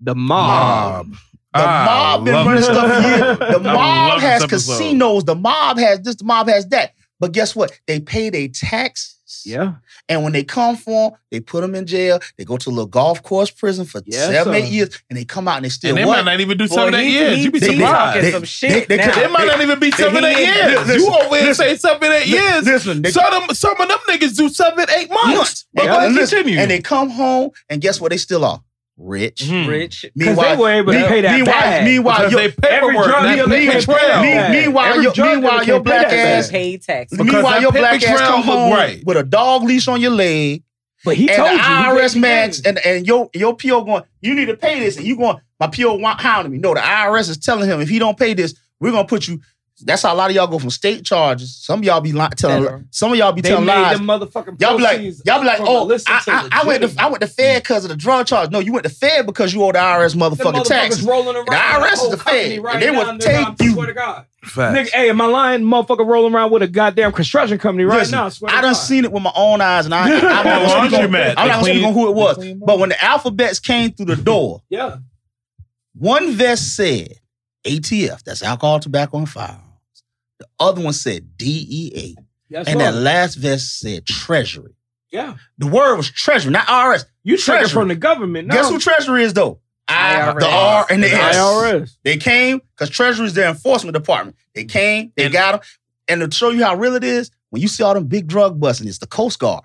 The mob. Mob. The Ah, mob been running it. stuff for years. The mob has casinos. The mob has this. The mob has that. But guess what? They pay their taxes. Yeah. And when they come for them, they put them in jail. They go to a little golf course prison for Yes, seven, sir. eight years, and they come out and they still And they what? might not even do Boy, seven, eight he- years. he- You be he surprised. talking They- some they- they- now. It might not even be seven, eight years. listen, you over here say seven, eight years. Listen, they, some, of them, some of them niggas do seven, eight months. months. But And, go ahead, and listen, continue. and they come home, and guess what? They still are rich. Mhm. Rich. Because they were able to me- pay that meanwhile, bag. meanwhile, because your- they paperwork, drug dealer paper trail. me- meanwhile, Every your- meanwhile, your black that ass- bag. paid taxes. Meanwhile, your black ass trail come look home right. with a dog leash on your leg, But he and told the you. IRS gave you max, and, and your your PO going, you need to pay this, and you going, my PO want hounding me. No, the IRS is telling him if he don't pay this, we're gonna put you. That's how a lot of y'all go from state charges. Some of y'all be li- telling, Federal. some of y'all be They telling made lies. them motherfucking Y'all be like, y'all be like, oh, illicit I, I, I went to. I went to Fed because of the drug charge. No, you went to Fed because you owe the IRS Them motherfucking tax. rolling around. The IRS with is the Fed, right and they now, will nigga, take I you- Swear to God. Facts. Nigga, hey, am I lying? Motherfucker rolling around with a goddamn construction company right Listen, now. I swear to I done God. seen it with my own eyes, and I, I'm not gonna speak on, I'm not gonna speak on who it was. But when the alphabets came through the door, Yeah. one vest said ATF, that's alcohol, tobacco, and firearms. The other one said DEA, Yes, and Lord. that last vest said Treasury. yeah. The word was Treasury, not IRS. You taking Treasury. from the government now. Guess who Treasury is though? I, IRS. the R and the The S. IRS. They came because Treasury is their enforcement department. They came, they And- got them. And to show you how real it is, when you see all them big drug busting, it's the Coast Guard.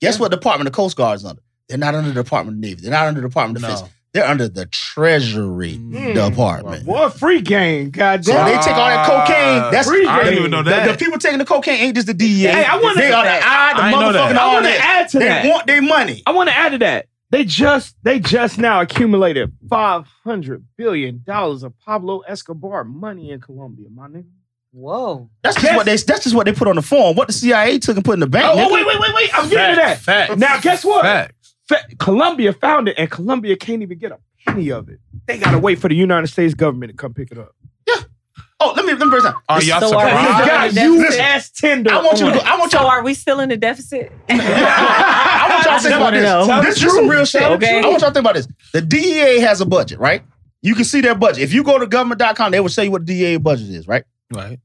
Guess what department the Coast Guard is under? They're not under the Department of Navy. They're not under the Department of Defense. No. They're under the Treasury Mm. Department. Boy, free game. God So damn. they take all that cocaine. That's Free I didn't game. even know the, that. the people taking the cocaine ain't just the DEA. Hey, I wanna- they are the I, the I know that. motherfucking I want to add to They that. want their money. I want to add to that. They just they just now accumulated five hundred billion dollars of Pablo Escobar money in Colombia, my nigga. Whoa. That's just Yes. what they. That's just what they put on the form. What the CIA took and put in the bank. Oh, oh, wait, wait, wait, wait! I'm getting to that. Facts. Now, guess what? Facts. Fa- Colombia found it, and Colombia can't even get a penny of it. They gotta wait for the United States government to come pick it up. Yeah. Oh, let me let me break it down. Are y'all So are we got That's you it. ass tender. I want you to oh go. I want y'all. are we still in the deficit? I want y'all to think about wanna this. This is some real shit. Tell the I want y'all to think about this. The DEA has a budget, right? You can see their budget. If you go to government.com, they will show you what the DEA budget is, right? Right.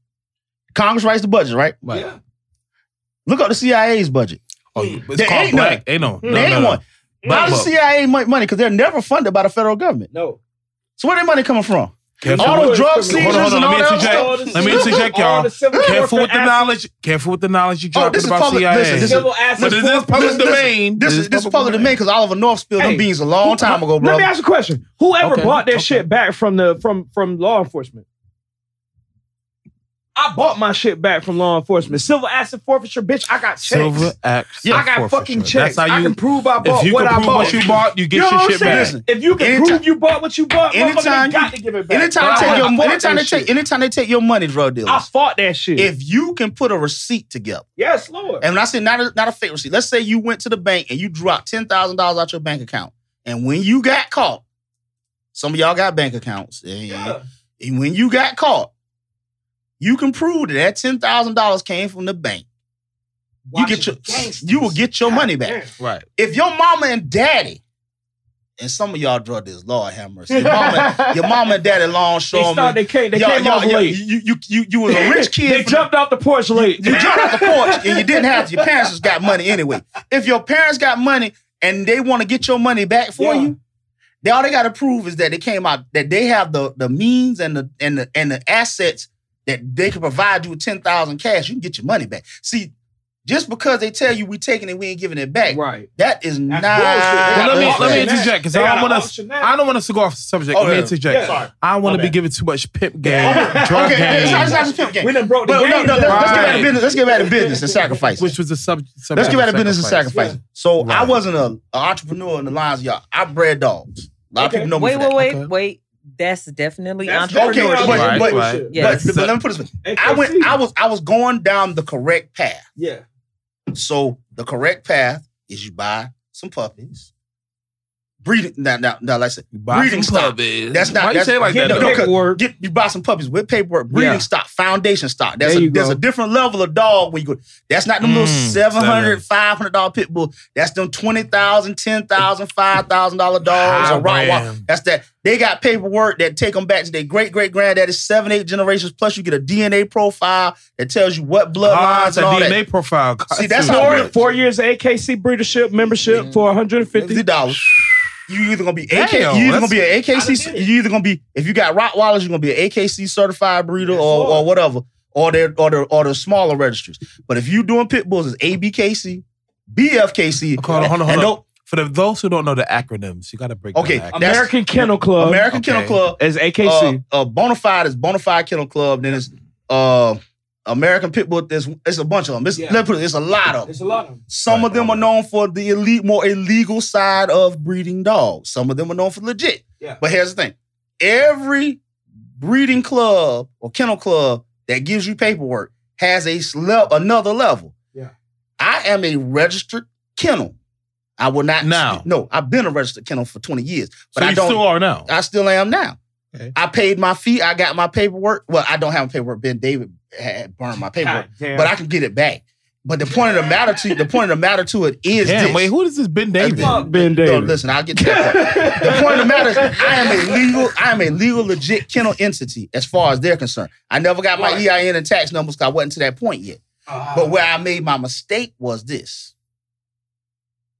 Congress writes the budget, right? Right. Yeah. Look up the CIA's budget. Oh, it's There called ain't black. Ain't no. There no, they no, ain't no. one. Black How does. CIA make money? Because they're never funded by the federal government. No. So where their money coming from? Careful All the those drug Hold on, seizures hold on, and let all me that interject. stuff. Let me interject, All y'all. Careful with the knowledge. Careful with the knowledge you Oh, dropping this is about public. CIA. Listen, this is Civil But this is forfeiture. public Listen, domain. This is this is public domain because Oliver North spilled Hey, them beans a long time ago, bro. Let me ask you a question. Whoever Okay, bought that okay. shit back from the from from law enforcement? I bought my shit back from law enforcement. Civil asset forfeiture, bitch. I got checks. Silver axe. I got fucking checks. That's how I you. can prove I bought If you what can I prove bought. what you bought, you get You know your what I'm shit saying? back. Listen, If you can Anytime- prove you bought what you bought, anytime- anytime, got to give it back. Anytime I take your, anytime they take, anytime they take your money, drug dealers. I fought that shit. If you can put a receipt together, yes, Lord. and when I say not a, not a fake receipt, let's say you went to the bank and you dropped ten thousand dollars out your bank account, and when you got caught, some of y'all got bank accounts, and, Yeah. and when you got caught, you can prove that that ten thousand dollars came from the bank. You get your, gangsters. you will get your money back. Damn. Right. If your mama and daddy, and some of y'all drug this, Lord have mercy, your mama, your mama and daddy long They showing me. started. They came. They y'all- came y'all- y'all- late. You, you, you, you was a rich kid. they from- jumped off the porch late. you jumped off the porch and you didn't have your parents just got money anyway. If your parents got money and they want to get your money back for Yeah. you, they all they got to prove is that they came out that they have the the means and the and the and the assets that they can provide you with ten thousand cash. You can get your money back. See, just because they tell you we taking it, we ain't giving it back. Right. That is not. That's bullshit. They Well, let me let me interject because I don't want auction us. I don't want us to go off the subject. Oh, let me yeah. interject. Yeah. Sorry. I don't want to be giving too much pimp game, Yeah. drug Okay, it's not, game, it's not just pimp game. We done broke the But game. no, no, let's, let's get back to business. Let's get back to business and sacrifice. which was the sub. Let's subject get back to business and sacrifice. sacrifice. So I wasn't a, an entrepreneur in the lines of y'all. I bred dogs. A lot of people know me Wait, for wait, that. wait, Okay. wait. That's definitely That's Okay, entrepreneurship. but, Right, but, right. but, Yes. but, let me put this way. I went. I was. I was going down the correct path. Yeah. So the correct path is you buy some puppies. Breeding. Now, now, now, like I said, You buy breeding some stock. puppies. That's not. Why you say like that? the though? no, 'cause paperwork. Get you buy some puppies with paperwork, breeding Yeah. stock, foundation stock. That's There a, you there's a different level of dog when you go. That's not them little Mm, 700 500 dollar pit bull. That's them 20,000, 10,000, 5,000 dollar dogs High or Rottweiler. That's that. They got paperwork that take them back to their great great granddaddy, seven, eight generations. Plus, you get a DNA profile that tells you what bloodlines it's and a all DNA that. profile. See, that's I how Four, four years AKC breedership membership for 150. Fifty dollars. You either gonna be AK, Damn, you either gonna be an AKC. did it. You either gonna be if you got Rottweilers, you're gonna be an AKC certified breeder Yes, or, Lord. or whatever, or their or the or the smaller registries. But if you doing pit bulls, it's ABKC, BFKC. Hold on, hold on, and hold on. no- For the, those who don't know the acronyms, you got to break. Okay, down the that's- American Kennel Club American Okay. Kennel Club, is AKC. uh, uh, Bonafide is Bonafide Kennel Club. Then it's uh, American Pit Bull. There's it's a bunch of them. It's, Yeah. Let's put it. It's a lot of them. There's a lot of them. Some of them are known for the elite, more illegal side of breeding dogs. Some of them are known for legit. Yeah. But here's the thing: every breeding club or kennel club that gives you paperwork has a le- another level. Yeah. I am a registered kennel. I will not Now. No, I've been a registered kennel for 20 years, but so I you don't. still are now. I still am now. Okay. I paid my fee. I got my paperwork. Well, I don't have paperwork. Ben David had burned my paper, but I can get it back. But the point of the matter to the point of the matter to it is Damn, this. wait, who is this Ben David? Fuck Ben No, David. listen, I'll get to that point. The point of the matter is, I am a legal, I am a legal, legit kennel entity as far as they're concerned. I never got my Right. EIN and tax numbers because I wasn't to that point yet. Ah. But where I made my mistake was this.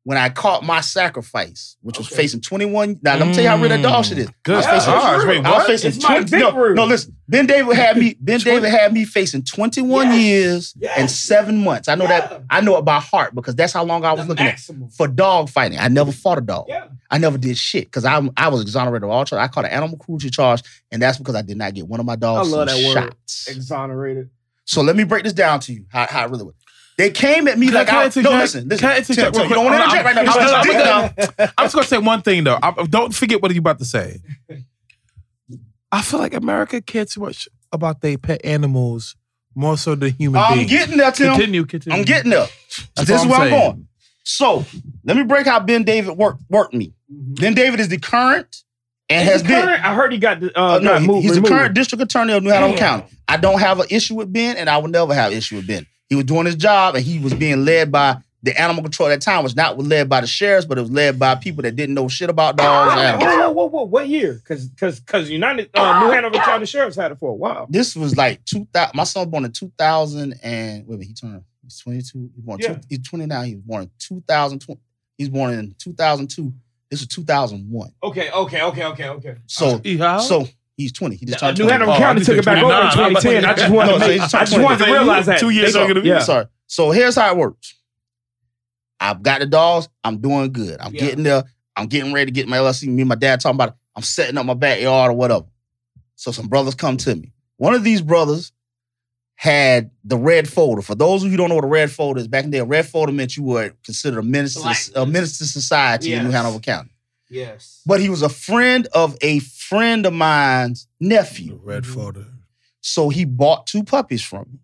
When I caught my sacrifice, which was Okay. facing 21. Now, let me tell you how real that dog shit is. Mm, good I was Yeah, facing, that's stars. Wait, I was facing 20. No, no, listen. Ben David had me, Ben David had me facing 21 Yes. years Yes. and seven months. I know Yeah. that, I know it by heart because that's how long I was The looking at for dog fighting. I never fought a dog. Yeah. I never did shit because I I was exonerated of all charges. I caught an animal cruelty charge, and that's because I did not get one of my I dogs love some that word. shots. Exonerated. So let me break this down to you how, how it really was. They came at me like I I, interject? no listen listen. Can I interject Tim, Tim, real you don't want to quick? interject right now. I'm- This is I'm- I'm- I'm just gonna say one thing though. I, don't forget what you're about to say. I feel like America cares too much about their pet animals more so than human beings. I'm getting there, Tim. Continue, continue. I'm getting there. That's this is where I'm I'm going. So let me break how Ben David worked worked me. Ben David is the current and He's has the been. current- I heard he got the, uh, Uh, no, got moved, he's the current district attorney of New Hanover County. I don't have an issue with Ben, and I will never have an issue with Ben. He was doing his job, and he was being led by the animal control at that time. Was not led by the sheriffs, but it was led by people that didn't know shit about dogs. Whoa, whoa, whoa, whoa, what year? Because because because United uh, New Hanover County Sheriff's had it for a while. This was like two thousand. My son was born in two thousand and wait a minute, he turned. He's twenty two. He's born. Yeah. Two, he's twenty nine. He was born in two thousand twenty. He's born in two thousand two. This was two thousand one. Okay, okay, okay, okay, okay. So He so He's 20. He just turned New 20. Hanover Oh, County took it back over in 2010. I just wanted to so make, I just wanted to realize that. Two years So- younger than me. Yeah. Sorry. So here's how it works. I've got the dogs. I'm doing good. I'm Yeah. getting there. I'm getting ready to get my LLC. Me and my dad talking about it. I'm setting up my backyard or whatever. So some brothers come to me. One of these brothers had the red folder. For those of you who don't know what a red folder is, back in the day, a red folder meant you were considered a minister, a minister to society in New Hanover County. Yes. But he was a friend of a friend of mine's nephew. Red folder. So he bought two puppies from me.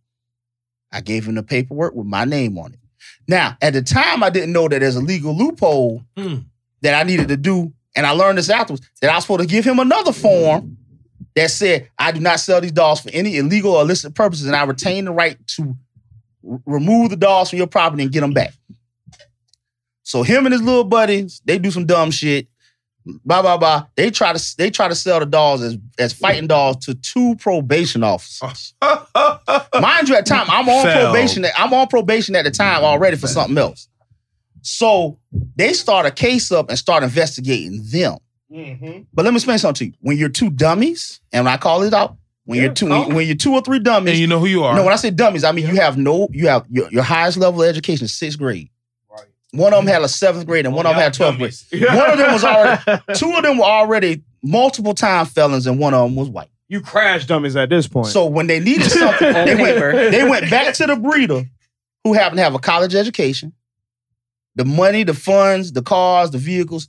I gave him the paperwork with my name on it. Now, at the time, I didn't know that there's a legal loophole Hmm. that I needed to do. And I learned this afterwards that I was supposed to give him another form that said, I do not sell these dogs for any illegal or illicit purposes, and I retain the right to r- remove the dogs from your property and get them back. So him and his little buddies, they do some dumb shit. Blah blah blah. They try to they try to sell the dolls as as fighting dolls to two probation officers. Mind you, at the time I'm on Fell. probation. I'm on probation at the time already for something else. So they start a case up and start investigating them. Mm-hmm. But let me explain something to you. When you're two dummies, and I call it out, when Yeah, you're two, call when, when you're two or three dummies, And you know who you are. no, when I say dummies, I mean you have no, you have your, your highest level of education is sixth grade. Right. One of them had a seventh grade, and one of them had 12th grade. One of them was already- Two of them were already multiple time felons, and one of them was white. You crash dummies at this point. So when they needed something, they went, they went back to the breeder who happened to have a college education, the money, the funds, the cars, the vehicles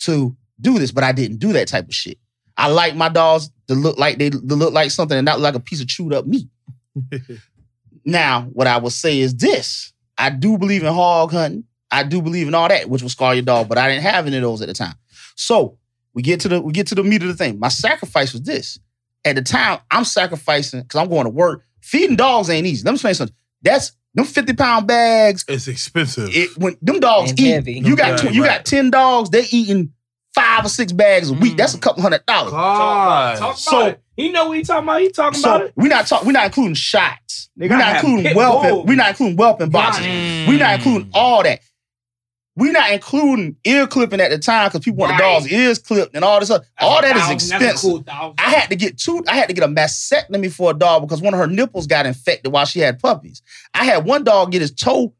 to do this. But I didn't do that type of shit. I like my dogs to look like they to look like something and not like a piece of chewed up meat. now, what I will say is this: I do believe in hog hunting. I do believe in all that, which will scar your dog, but I didn't have any of those at the time. So we get to the we get to the meat of the thing. My sacrifice was this. At the time, I'm sacrificing because I'm going to work. Feeding dogs ain't easy. Let me explain something. That's them 50 pound bags. It's expensive. It, when them dogs And eat, heavy. you got Yeah, tw- you got 10 dogs, they eating five or six bags a week. Mm. That's a couple hundred dollars. God. Talk about So- it. He know what he talking about. He talking about So it. we're not talking, we're not including shots. Nigga, we're I not have including pit weapon. bulls. We're not including weapon boxes. Mm. We're not including all that. We're not including ear clipping at the time because people want the dogs ears clipped and all this other. All that is expensive. Cool. I had to get two. I had to get a mastectomy for a dog because one of her nipples got infected while she had puppies. I had one dog get his toe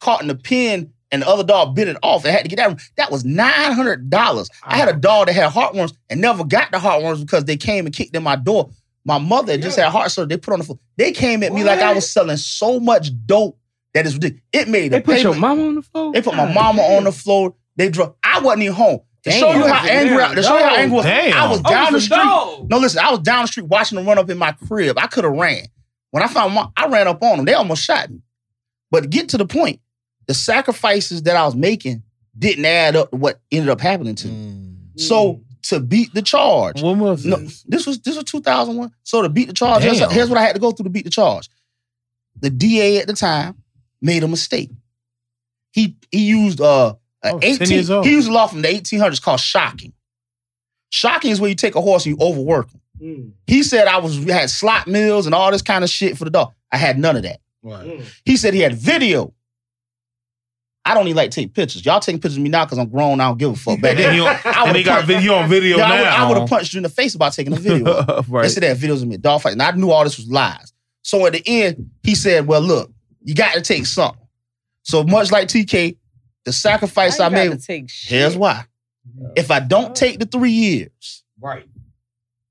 caught in the pin, and the other dog bit it off. I had to get that. That was nine hundred dollars. I had a dog that had heartworms and never got the heartworms because they came and kicked in my door. My mother had just had heart surgery. They put on the floor. They came at me like I was selling so much dope that is ridiculous. It made They the put your mama on the floor. They put my God mama damn. on the floor. They drove. I wasn't even home. To show you how angry, I- to show you how angry I was, Damn. I was Oh, down the street. dog. No, listen, I was down the street watching them run up in my crib. I could have ran. When I found my, I ran up on them. They almost shot me. But to get to the point, the sacrifices that I was making didn't add up to what ended up happening to me. Mm. So to beat the charge, When was no, this? this was this was 2001. So to beat the charge, here's, here's what I had to go through to beat the charge. The DA at the time made a mistake. He he used uh a Oh, 10 18 years old. he used a law from the 1800s called shocking. Shocking is where you take a horse and you overwork him. Mm, He said I was had slot meals and all this kind of shit for the dog. I had none of that. Right. mm. He said he had video. I don't even like to take pictures. Y'all taking pictures of me now because I'm grown. I don't give a fuck. Back And, then, he on, I and he got video on video yeah, now. I would have punched you in the face about taking a video. of it. They said they had videos of me at dog fight, and I knew all this was lies. So at the end, he said, "Well, look, you got to take something." So much like TK, the sacrifice I, ain't gotta made. Take. Here's why: if I don't take the three years Right.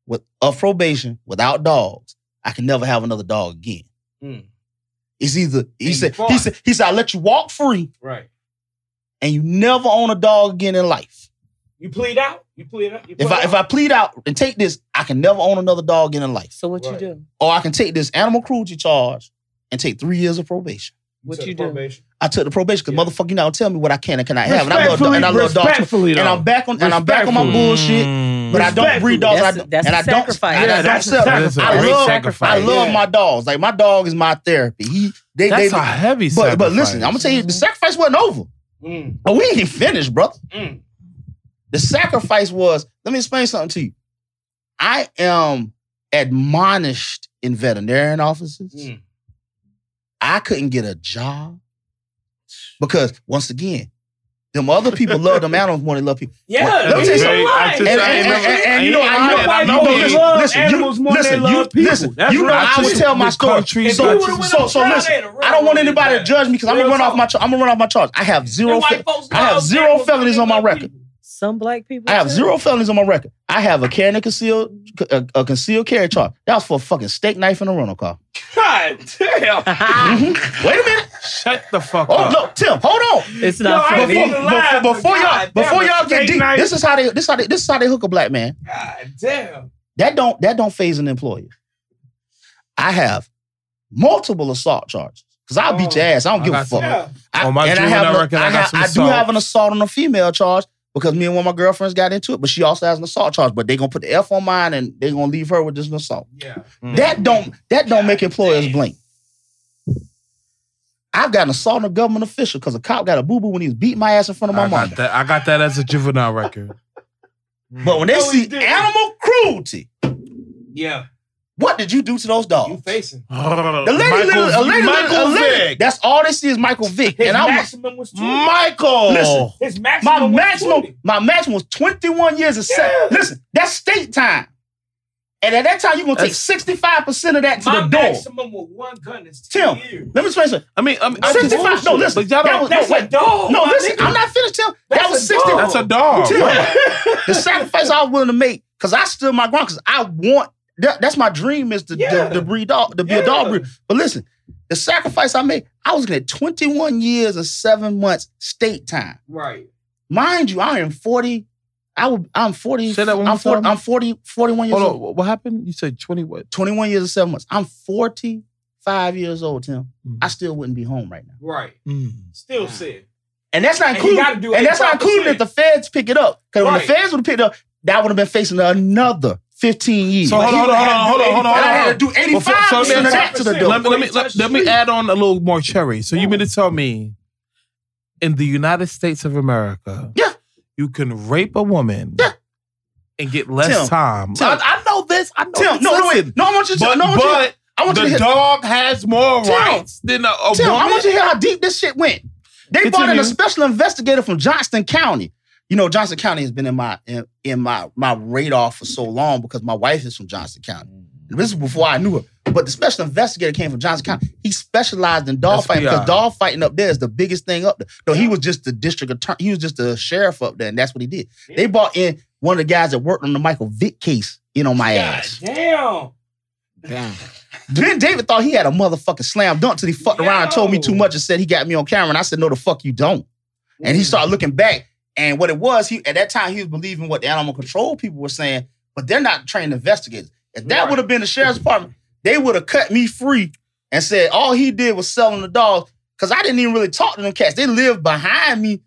with of probation without dogs, I can never have another dog again. Mm. It's either he And said he said he said I let you walk free Right. and you never own a dog again in life. You plead out. You plead out. You If plead I if? I plead out and take this, I can never own another dog again in life. So what Right. you do? Or I can take this animal cruelty charge and take three years of probation. What took you the do? probation. I took the probation because Yeah. motherfucker, you now tell me what I can and cannot have. And I love Respectfully, and I love dogs. too. respectfully, And. I'm back on and I'm back on my bullshit. But I don't breed dogs. That's and I, a- that's and a I don't. sacrifice. And Yeah, I don't that's a sell. sacrifice. I love. sacrifice. I love Yeah. my dogs. Like my dog is my therapy. He. They. That's they a heavy but sacrifice. but listen, I'm gonna tell you, the sacrifice wasn't over. Mm, Oh, we ain't finished, brother. mm. The sacrifice was. Let me explain something to you. I am admonished in veterinarian offices. Mm. I couldn't get a job because once again, Them other people love them animals more than love people. Yeah, Let me tell you something. I just- And, and, and, and, and you know, I know. I know, know listen, they love listen, you, more listen, they you, love people. listen, That's you know, I always tell my story. countries So, that- If you would've so, so listen, I don't want anybody to judge me because I'm gonna run off my, I'm gonna run off my charge. I have zero, And white fe- folks I have zero felonies on my record. People. Some black people. I have too. zero felonies on my record. I have a carrying a concealed, a, a concealed carry charge. That was for a fucking steak knife in a rental car. God damn. Mhm. Wait a minute. Shut the fuck Oh up. Oh no, Tim, hold on. It's Yo, not I ain't funny. even Before, before, but before y'all, before y'all get deep, knife. this is how they, this how they, this is how they hook a black man. God damn. That don't, that don't phase an employer. I have multiple assault charges because I'll beat your ass. I don't I give a fuck. some. Yeah. I, On my and I have, a- record, I I, have, some I do have an assault. assault on a female charge because me and one of my girlfriends got into it, but she also has an assault charge. But they gonna put the F on mine and they gonna leave her with just an assault. Yeah. Mm. That don't that don't make employers damn. blink. I've got an assault on a government official because a cop got a boo boo when he was beating my ass in front of my I mom. got that. I got that as a juvenile record. But when they No, see animal cruelty, Yeah. What did you do to those dogs? You dogs? facing. The lady, literally- a lady, Michael a lady, Vick. That's all they see is Michael Vick, His and I'm maximum was 20. Michael. Listen. His my maximum was maximum. 20. My maximum was 21 years of seven. Yeah. Listen, that's state time, and at that time you're gonna take 65 percent of that to My the door. maximum with one gun is 10 Tim, years. let me explain something. I mean, I mean, I just- 65. No, listen. But y'all that don't. was, That's no, a wait. dog. No, listen. nigga. I'm not finished, Tim. That was 60. dog. That's a dog. Tim, the sacrifice I was willing to make because I stood my ground because I want that, that's my dream is to, Yeah. to, to breed dog to be Yeah. a dog breeder. But listen, the sacrifice I made, I was getting 21 years and seven months state time. Right. Mind you, I am 40. I would, I'm 40. Say that one I'm more 40, time. I'm 40, 41 years Hold old. on. What happened? You said twenty what? 21 years and seven months. I'm 45 years old, Tim. Mm. I still wouldn't be home right now. Right. Mm. Still said. And that's not And you including, gotta do and that's not 85%. including if the feds pick it up. Because when the feds would have picked it up, that would have been facing another 15 years. So hold on, hold on, hold on, hold on, hold on. and I had to do 85 Before- so let me- to the door. Let me, let me, let, let me add on a little more cherry. So you mean to tell me in the United States of America, Yeah. you can rape a woman Yeah. and get less Tim, time. Tim. I, I know this. I know Tim, this. no, no, wait. No, I want you to, But, no, I want you but I want you to the hear, dog has more Tim. rights than a, a Tim, woman. I want you to hear how deep this shit went. They brought in a special investigator from Johnston County. You know, Johnston County has been in my in, in my my radar for so long because my wife is from Johnston County. And this is before I knew her. But the special investigator came from Johnston County. He specialized in dog fighting because FBI. dog fighting up there is the biggest thing up there. No, he was just the district attorney. He was just the sheriff up there, and that's what he did. They brought in one of the guys that worked on the Michael Vick case in on my God ass. damn. Damn. Ben David thought he had a motherfucking slam dunk till he fucked around and told me too much and said he got me on camera. And I said, no, the fuck you don't. And he mm. started looking back. And what it was, he at that time he was believing what the animal control people were saying, but they're not trained investigators. If that Right. would have been the sheriff's department, they would have cut me free and said all he did was selling the dogs. Cause I didn't even really talk to them cats. They lived behind me.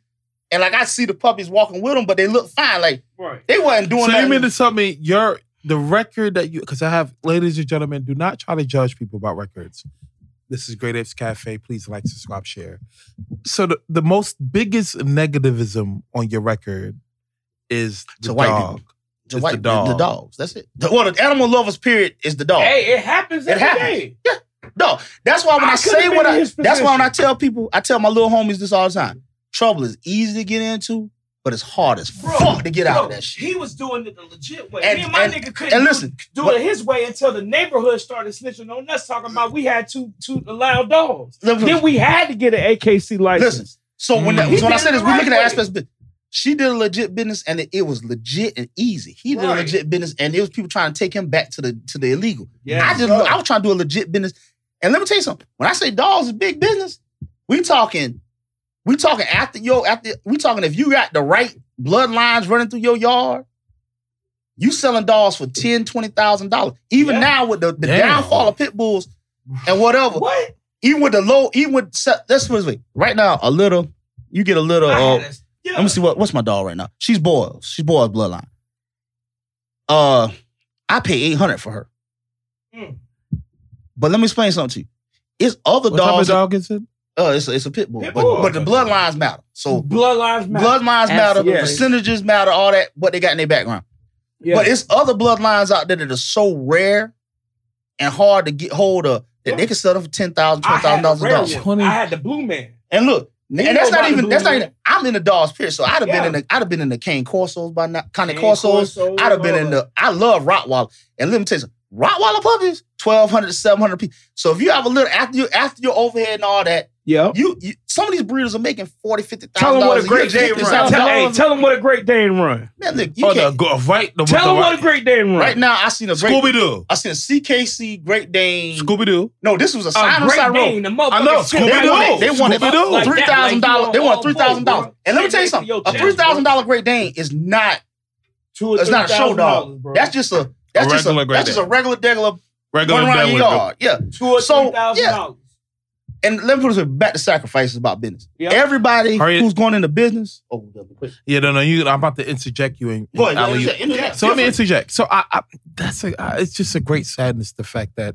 And like I see the puppies walking with them, but they look fine. Like Right. they wasn't doing So you mean to tell me your the record that you because I have ladies and gentlemen, do not try to judge people about records. This is Great Apes Cafe. Please like, subscribe, share. So the, the most biggest negativism on your record is the To white dog. people. the, white, the the, dog. dogs. That's it. The, well, the animal lovers period is the dog. Hey, it happens It every happens. day. No, that's why when I, I say what I, that's why when I tell people, I tell my little homies this all the time. Trouble is easy to get into, but it's hard as Bro, fuck to get out of that shit. He was doing it the legit way. And- Me and my and- nigga couldn't and do- listen, do, but- it his way until the neighborhood started snitching on us, talking about we had two two loud dogs. Listen, Then we had to get an AKC license. listen. So when, that, Mm. so when I said this, it we the looking right at way. aspects. But she did a legit business, and it, it was legit and easy. He did a legit business, and it was people trying to take him back to the to the illegal. Yeah, I just sir. I was trying to do a legit business. And let me tell you something. When I say dogs is big business, we talking, we talking after yo, after we talking if you got the right bloodlines running through your yard, you selling dogs for ten, twenty thousand dollars. Even Yeah. now with the, the downfall of pit bulls and whatever, What? even with the low, even with that's what it's right now, a little, you get a little uh, yeah. let me see what what's my dog right now. She's Boils. She's Boils bloodline. Uh, I pay eight hundred for her. Mm. But let me explain something to you. It's other What type of dogs. dog is it? Uh, it's a, it's a pit bull, Pit but, bull. but the bloodlines matter. So Bloodlines matter. bloodlines matter, Absolutely. percentages matter, all that. What they got in their background. Yeah. But it's other bloodlines out there that are so rare and hard to get hold of that they can sell them for ten thousand, twenty thousand dollars a. Twenty- I had the blue man. And look, You and that's not even that's blue not even. I'm in the dogs period. So I'd have Yeah. been in the I'd have been in the Cane Corsos by now, Cane Corsos. Corsos, I'd have been in the. I love Rottweiler, and let me tell you, something, Rottweiler puppies, 1,200 to 700 people. So if you have a little after you after your overhead and all that, Yeah. you, you some of these breeders are making 40, 50 Tell thousand them what dollars a Great Dane run. $50,000. Tell, hey, tell them what a Great Dane run. Man, look, you Oh, can't, go, right. The, Tell the, them what a Great Dane run. right now I seen a great. Scooby Doo. I seen a CKC Great Dane. Scooby Doo. no, this was a A sign on great side road. Dane, the motherfucker. I know, Scooby They that Doo. they wanted Scooby-Doo. Like three that, thousand like dollars. They on want three thousand dollars. And let me tell you something. A your three chest, bro. thousand dollar Great Dane is not. Two It's not a show $3,000, dog. bro. That's just a. That's just regular a. Great That's just a regular, regular Regular one around Dane your with yard. Yeah. two or three thousand yeah. dollars. And let me put this back to sacrifices about business. Yeah. Everybody Hurry- who's going into business. Oh, yeah, quick. Yeah, no, no. You, I'm about to interject you in. Go ahead. alley-oop. interject, interject. So let me interject. So I, I that's a, I, it's just a great sadness the fact that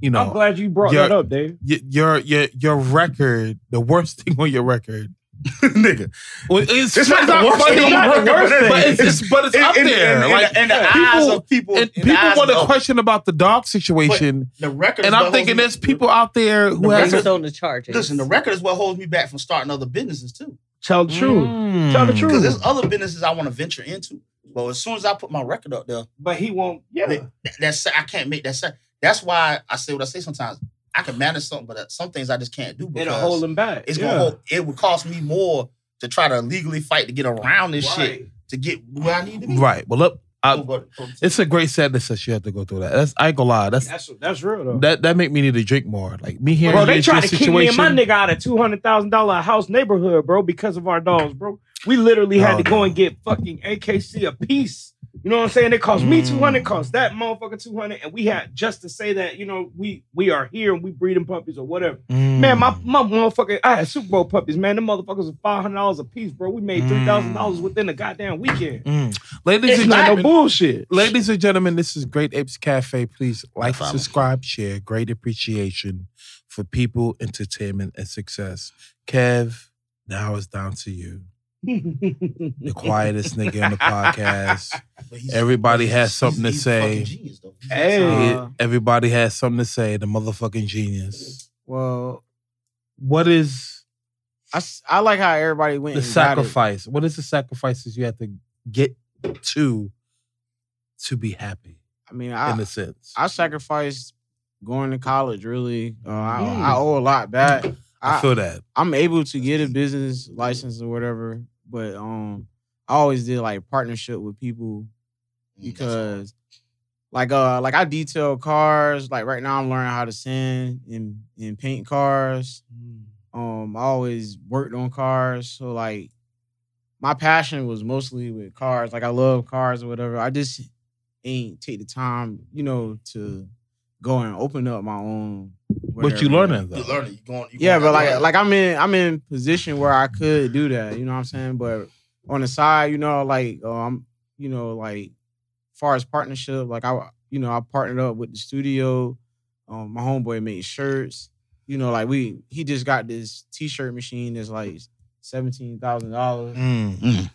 you know I'm glad you brought Yeah. that up, Dave. y- your your your record, the worst thing on your record, nigga. well, it's, It's not the funny, worst thing on not the the worst worst, thing. but it's, it's but it's In- up in- there. in- in like the- in the people, eyes of people. and people want to question about the dog situation, The record. and I'm thinking there's me- people out there who The has record- on the charges. Listen, the record is what holds me back from starting other businesses too. Tell the truth. Mm. Tell the truth. Because there's other businesses I want to venture into. But as soon as I put my record up there, But he won't. Yeah. that, that's I can't make that. That's why I say what I say sometimes. I can manage something, but uh, some things I just can't do It'll because hold him back. it's yeah. gonna hold, it would cost me more to try to legally fight to get around this shit to get where I need to be. Right. Well, look, I, So, it's a great sadness that you have to go through that. That's I ain't gonna lie. That's That's that's real though. that that make me need to drink more. Like me hearing Bro, they in tried this to kick me and my nigga out of two hundred thousand dollar house neighborhood, bro, because of our dogs, bro. We literally had Oh, to go no. and get fucking AKC a piece. You know what I'm saying? It cost me Mm. two hundred, cost that motherfucker two hundred, and we had just to say that you know we we are here and we breeding puppies or whatever. Mm. Man, my my motherfucker, I had Super Bowl puppies, man. Them motherfuckers are five hundred dollars a piece, bro. We made three thousand dollars within a goddamn weekend. Mm. Ladies It's and not no gentlemen, bullshit. ladies and gentlemen, this is Great Apes Cafe. Please like, problem. subscribe, share. Great appreciation for people, entertainment, and success. Kev, now it's down to you. The quietest nigga in the podcast. Everybody he's- has something to he's say. genius, Hey. Uh, Everybody has something to say. The motherfucking genius. well, what is? I, I like how everybody went the and got it. sacrifice? What is the sacrifices you have to get to to be happy? I mean, in I a sense, I sacrificed going to college. Really, uh, I, Mm. I owe a lot back. I, I, feel that. I'm able to get a business license or whatever, but um, I always did like partnership with people Mm, because like uh like I detail cars. Like right now I'm learning how to sand and, and paint cars. Um I always worked on cars. So like my passion was mostly with cars. Like I love cars or whatever. I just ain't take the time, you know, to go and open up my own What you whatever. learning You though? learning. You going? You Yeah, going but like out like I'm in I'm in position where I could do that. You know what I'm saying? But on the side, you know, like uh, I'm, you know, like far as partnership, like I, you know, I partnered up with the studio. Um, my homeboy made shirts. You know, like we he just got this t-shirt machine that's like seventeen thousand dollars. Mm.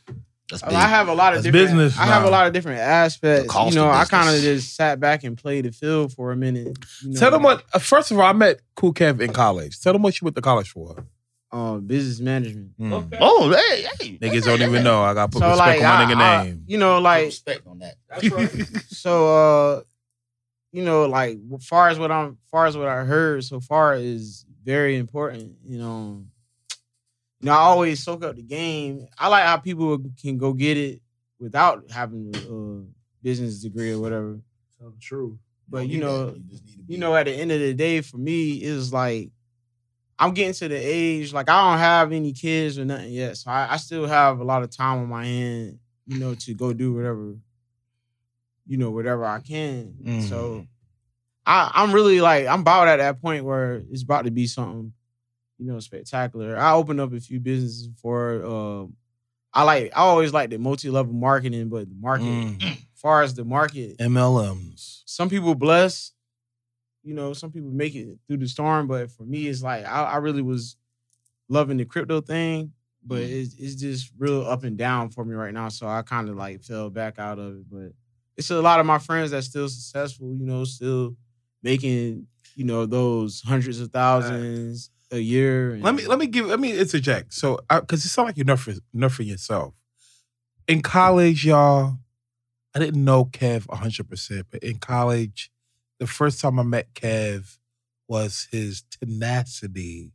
That's I have a lot of That's different. business I have a lot of different aspects. You know, I kind of just sat back and played the field for a minute. You know, Tell them what. uh, First of all, I met Cool Kev in college. Tell them what you went to college for. uh, business management. Mm. Okay. Oh, hey, hey. Niggas don't even know. I got to put So respect like, on my I- nigga I- name. you know, Put like respect on that. That's right. so uh you know like far as what i'm far as what i heard so far is very important you know you know i always soak up the game. I like how people can go get it without having a uh, business degree or whatever. Truth. but you know need you know at the end of the day for me it's like i'm getting to the age like i don't have any kids or nothing yet so i, I still have a lot of time on my hand you know to go do whatever you know whatever i can. Mm. so I, i'm really like i'm about at that point where it's about to be something you know spectacular i opened up a few businesses for um i like i always like the multi-level marketing but the market Mm. as far as the market MLMs. some people bless, you know, some people make it through the storm. But for me, it's like I, I really was loving the crypto thing, but it's, it's just real up and down for me right now. So I kind of like fell back out of it. But it's a lot of my friends that's still successful, you know, still making, you know, those hundreds of thousands a year. and- Let me let me give let me interject. So because it sounds like you're nerfing nerfing yourself. In college, y'all, I didn't know Kev 100, percent but in college, the first time I met Kev was his tenacity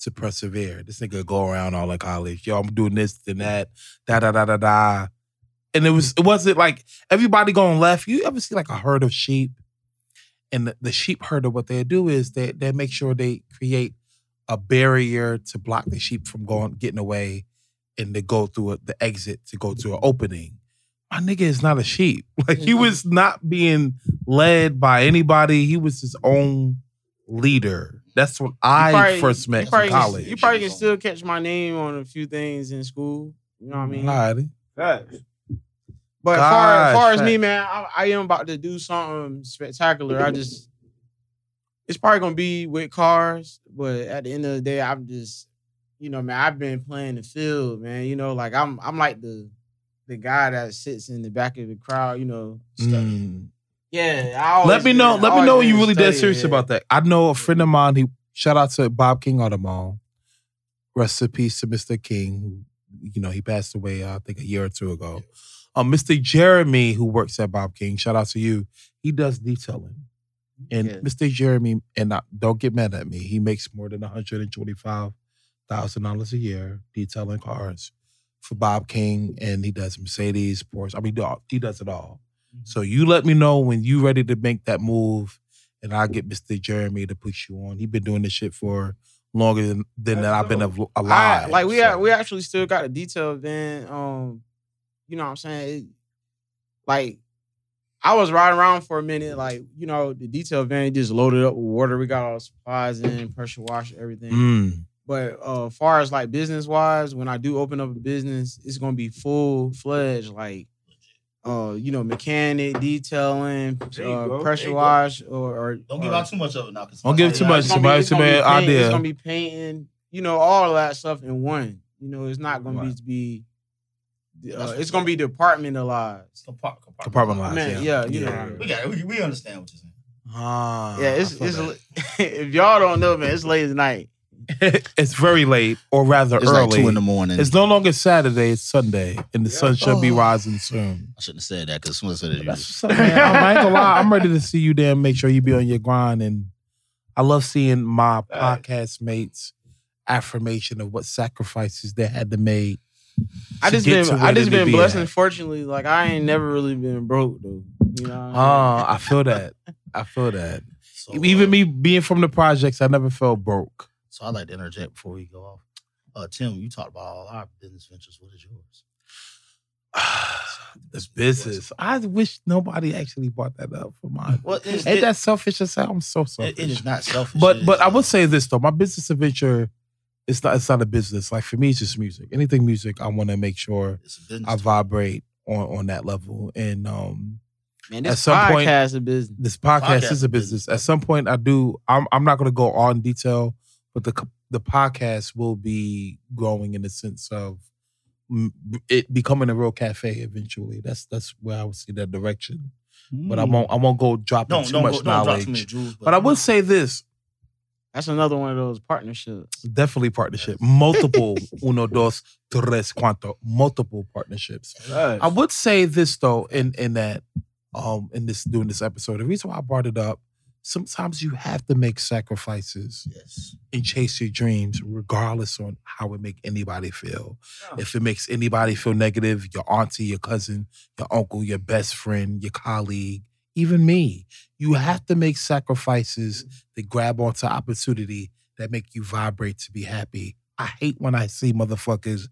to persevere. This nigga go around all in college. Yo, I'm doing this and that, da da da da da. And it was it wasn't like everybody going left. You ever see like a herd of sheep? And the, the sheep herder, what they do is they they make sure they create a barrier to block the sheep from going getting away and to go through a, the exit to go to an opening. My nigga is not a sheep. Like he was not being led by anybody. He was his own leader. That's when I probably- first met you probably, in can- college. you probably can still catch my name on a few things in school. You know what I mean? Alrighty. Facts. But as far, as far as me, man, I, I am about to do something spectacular. I just, it's probably gonna be with cars, but at the end of the day, I'm just, you know, man, I've been playing the field, man. You know, like I'm, I'm like the, the guy that sits in the back of the crowd. You know, Mm. yeah. I always Let me know. been- Let me know been you really dead serious yeah. about that. I know a friend of mine. He shout out to Bob King Automall. Rest in peace to Mr. King. Who, you know, he passed away. uh, I think a year or two ago. Um, Mr. Jeremy, who works at Bob King. Shout out to you. He does detailing, and Yeah. Mr. Jeremy. And I, don't get mad at me. He makes more than one hundred and twenty-five thousand dollars a year detailing cars for Bob King, and he does Mercedes, Porsche. I mean, he does it all. So you let me know when you ready to make that move, and I'll get Mr. Jeremy to push you on. He's been doing this shit for longer than, than I've been av- I, alive. like we so. we actually still got a detail van. Um, you know what I'm saying? It- like I was riding around for a minute, like, you know, the detail van just loaded up with water. We got all the supplies in, pressure wash, everything. Mm. But uh far as like business wise, when I do open up a business, it's gonna be full fledged, like uh, you know, mechanic, detailing, uh, pressure wash, or, or Don't give or- out too much of it now. 'cause Don't give too much. it's gonna be- Somebody- it's gonna be painting, idea. It's gonna be painting, you know, all of that stuff in one. You know, it's not gonna Right. be be. Uh, it's gonna be departmentalized. Compart- Compartmentalized. Man, yeah, yeah, you know what I mean. We got it. We, we understand what you're saying. Ah, Yeah, it's it's if y'all don't know, man, it's late at night. it's very late, or rather It's early. like two in the morning. it's no longer Saturday; it's Sunday, and the sun shall be Oh. rising soon. I shouldn't have said that because someone said it. That's what's up, man. I'm, I ain't gonna lie. I'm ready to see you there. and Make sure you be on your grind, and I love seeing my Right. podcast mates affirmation of what sacrifices they had to make. I just been I just been be blessed at. and fortunately, like I ain't never really been broke though. You know. Ah, I feel that. I feel that. So, Even uh, me being from the projects, I never felt broke. So I'd like to interject before we go off. Uh, Tim, you talked about all our business ventures. What is yours? the business. I wish nobody actually brought that up for mine. Well, Ain't it, that selfish as hell? I'm so selfish. it- it is not selfish. But but is, I would say this though, my business adventure, it's not it's not a business. Like for me, it's just music. Anything music, I want to make sure it's a business. I vibrate on on that level. And um, Man, At some point- podcast is a business. this podcast, Podcast is a is business. At some point, I do. I'm I'm not going to go all in detail, but the the podcast will be growing in the sense of mm, it becoming a real cafe eventually. That's that's where I would see that direction. But I won't I won't go dropping Don't too don't, much go, don't drop knowledge. too many jewels. but I would say this: That's another one of those partnerships. definitely partnership, multiple uno dos tres cuanto, multiple partnerships. I would say this though, in in that um in this doing this episode, the reason why I brought it up, sometimes you have to make sacrifices yes. and chase your dreams, regardless on how it make anybody feel. If it makes anybody feel negative, your auntie, your cousin, your uncle, your best friend, your colleague, even me, you have to make sacrifices to grab onto opportunity that make you vibrate to be happy. I hate when I see motherfuckers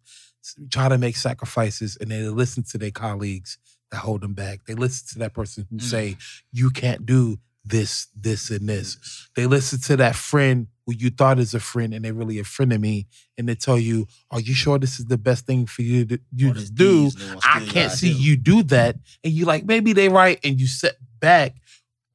try to make sacrifices and they listen to their colleagues that hold them back. They listen to that person who Mm. say, you can't do this, this, and this. They listen to that friend who you thought is a friend and they're really a friend of me, and they tell you, "Are you sure this is the best thing for you to you All to do?" D's, they want I can't see do. you do that, and you like maybe they right, and you sit back,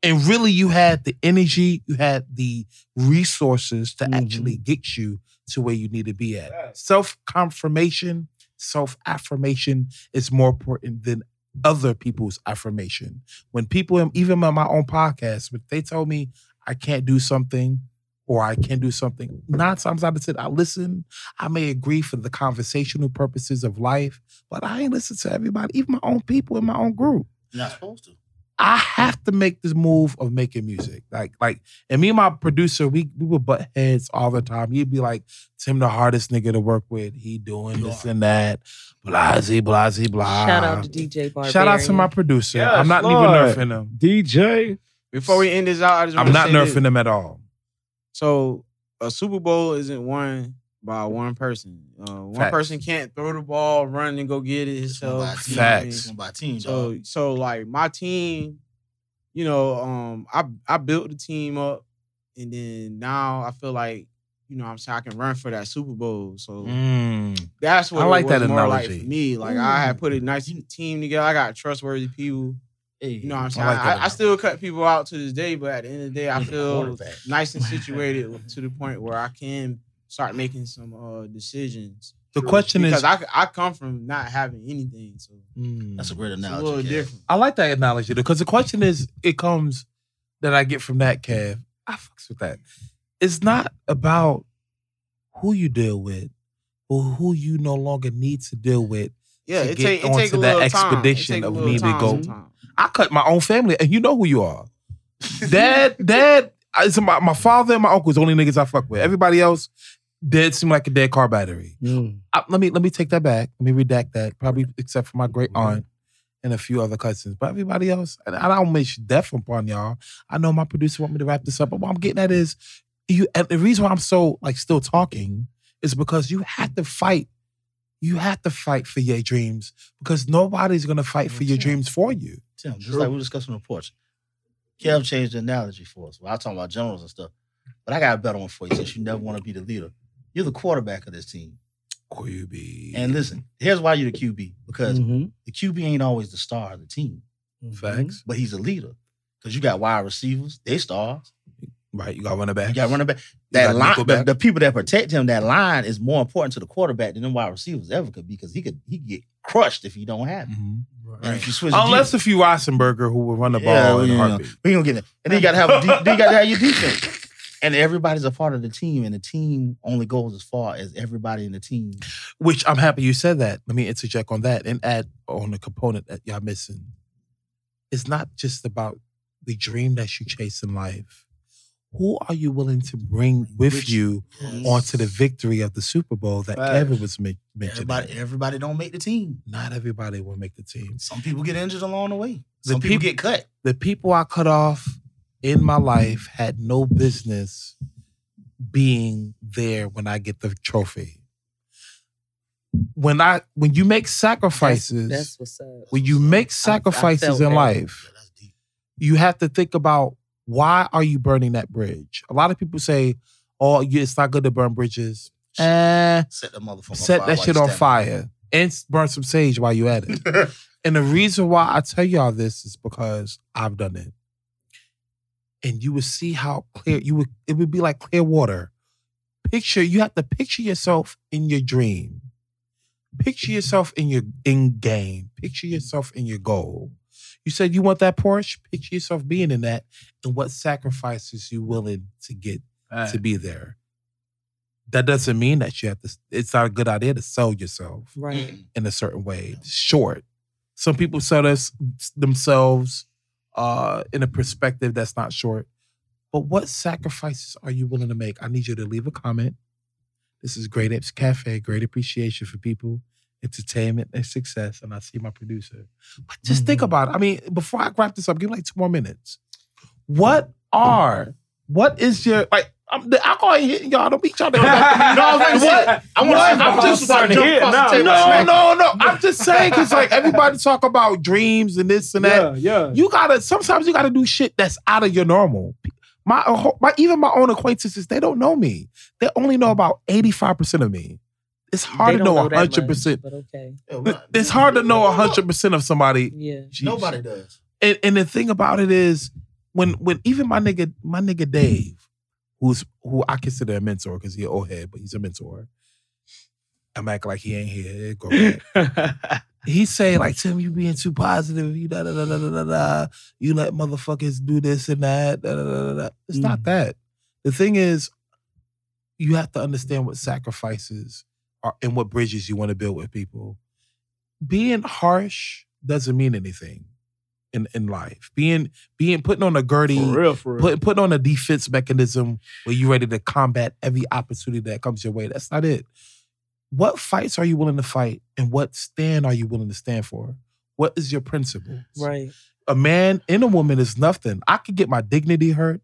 and really you had the energy, you had the resources to actually get you to where you need to be at. Yes. Self confirmation, self affirmation is more important than other people's affirmation. When people, even on my own podcast, if they tell me I can't do something, or I can do something. Nine times out of ten, I listen. I may agree for the conversational purposes of life, but I ain't listen to everybody, even my own people in my own group. You're not supposed to. I have to make this move of making music. Like, like, and me and my producer, we we would butt heads all the time. He'd be like, Tim the hardest nigga to work with. He doing You this are. and that. Blasey, blasey, blah. Shout out to DJ Barbarian. Shout out to my producer. Yes, I'm not Lord. even nerfing him. DJ. Before we end this out, I just I'm wanna not say this. nerfing him at all. So a Super Bowl isn't won by one person. Uh, one Facts. person can't throw the ball, run and go get it It's by himself. team. you know what I mean? Facts. It's by team, So dog. so like my team, you know, um, I I built the team up, and then now I feel like you know what I'm saying I can run for that Super Bowl. So Mm. that's what I like that more like analogy. for me. Like I had put a nice team together. I got trustworthy people. Hey, You know what I'm I saying? like I, I still cut people out to this day, but at the end of the day, I feel nice and situated to the point where I can start making some uh, decisions. The question because is, I I come from not having anything, so Mm. That's a great it's a little Kev. different. I like that analogy because the question is, it comes that I get from that, Kev. I fucks with that. It's not about who you deal with or who you no longer need to deal with. Yeah, to it get take it take a that little time. It expedition a of little me to time go- sometimes. I cut my own family, and you know who you are. Dad, dad, it's my, my father and my uncle is the only niggas I fuck with. Everybody else, dead seem like a dead car battery. Mm. I- let me let me take that back. Let me redact that. Probably except for my great aunt and a few other cousins, but everybody else. And I don't wish death upon y'all. I know my producer want me to wrap this up, but what I'm getting at is you. And the reason why I'm so like still talking is because you have to fight. You have to fight for your dreams because nobody's gonna fight for your dreams for you. Tim, just like we were discussing on the porch. Kev changed the analogy for us. Well, I was talking about generals and stuff. But I got a better one for you since you never want to be the leader. You're the quarterback of this team. QB. And listen, here's why you're the QB. Because Mhm. the QB ain't always the star of the team, facts, but he's a leader. Because you got wide receivers, they stars. Right? You got running back. You got running back. That line, the, the people that protect him, that line is more important to the quarterback than the wide receivers ever could be because he could he get crushed if he don't have it. Mhm. And if Unless if few Rosenberger who will run the ball Yeah, in a yeah, yeah. heartbeat. We gonna get it. And then you gotta have a de- then you gotta have your defense. And everybody's a part of the team, and the team only goes as far as everybody in the team. Which I'm happy you said that. Let me interject on that and add on the component that y'all missing. It's not just about the dream that you chase in life. Who are you willing to bring with Which- you onto the victory of the Super Bowl that Facts. Kevin was men- mentioning? Everybody, everybody don't make the team. Not everybody will make the team. Some people get injured along the way. The Some people get cut. The people I cut off in my life had no business being there when I get the trophy. When I when you make sacrifices, That's what's up. when you make I sacrifices in that. life, that's you have to think about why are you burning that bridge? A lot of people say, "Oh, you- it's not good to burn bridges." Eh, Set the motherfucker. set fire that shit on fire and burn some sage while you at it. and the reason why I tell y'all this is because I've done it. And you would see how clear you would. It would be like clear water. Picture you have to picture yourself in your dream. Picture yourself in your in game. Picture yourself in your goal. You said you want that Porsche. Picture yourself being in that, and what sacrifices you willing to get to be there. That doesn't mean that you have to. It's not a good idea to sell yourself Right. in a certain way. Short. Some people sell this, themselves uh, in a perspective that's not short. But what sacrifices are you willing to make? I need you to leave a comment. This is Great Apes Cafe, great appreciation for people, entertainment, and success. And I see my producer. But just think about it. I mean, before I wrap this up, give me like two more minutes. What are, what is your, like, I'm, the alcohol ain't hitting y'all. Don't be trying to. No, I was what? gonna say, I want to What? I'm I'm just about to hit the. No, no, no. I'm just saying because like everybody talk about dreams and this and that. Yeah, yeah. You gotta sometimes you gotta do shit that's out of your normal. My, my even my own acquaintances, they don't know me. They only know about 85% of me. It's hard to know that 100%. much, But okay. It's hard to know 100% of somebody. Yeah. Nobody does. And, and the thing about it is, when when even my nigga, my nigga Dave, who's who I consider a mentor because he an old head, but he's a mentor. I'm acting like he ain't here. Go back. he say like Tim, you being too positive. You da da da da da da. da. You let motherfuckers do this and that. Da, da, da, da, da. It's not that. The thing is, you have to understand what sacrifices are and what bridges you want to build with people. Being harsh doesn't mean anything in, in life. Being being putting on a girdie, For real, for real. put, putting on a defense mechanism where you're ready to combat every opportunity that comes your way. That's not it. What fights are you willing to fight, and what stand are you willing to stand for? What is your principle? Right. A man and a woman is nothing. I could get my dignity hurt.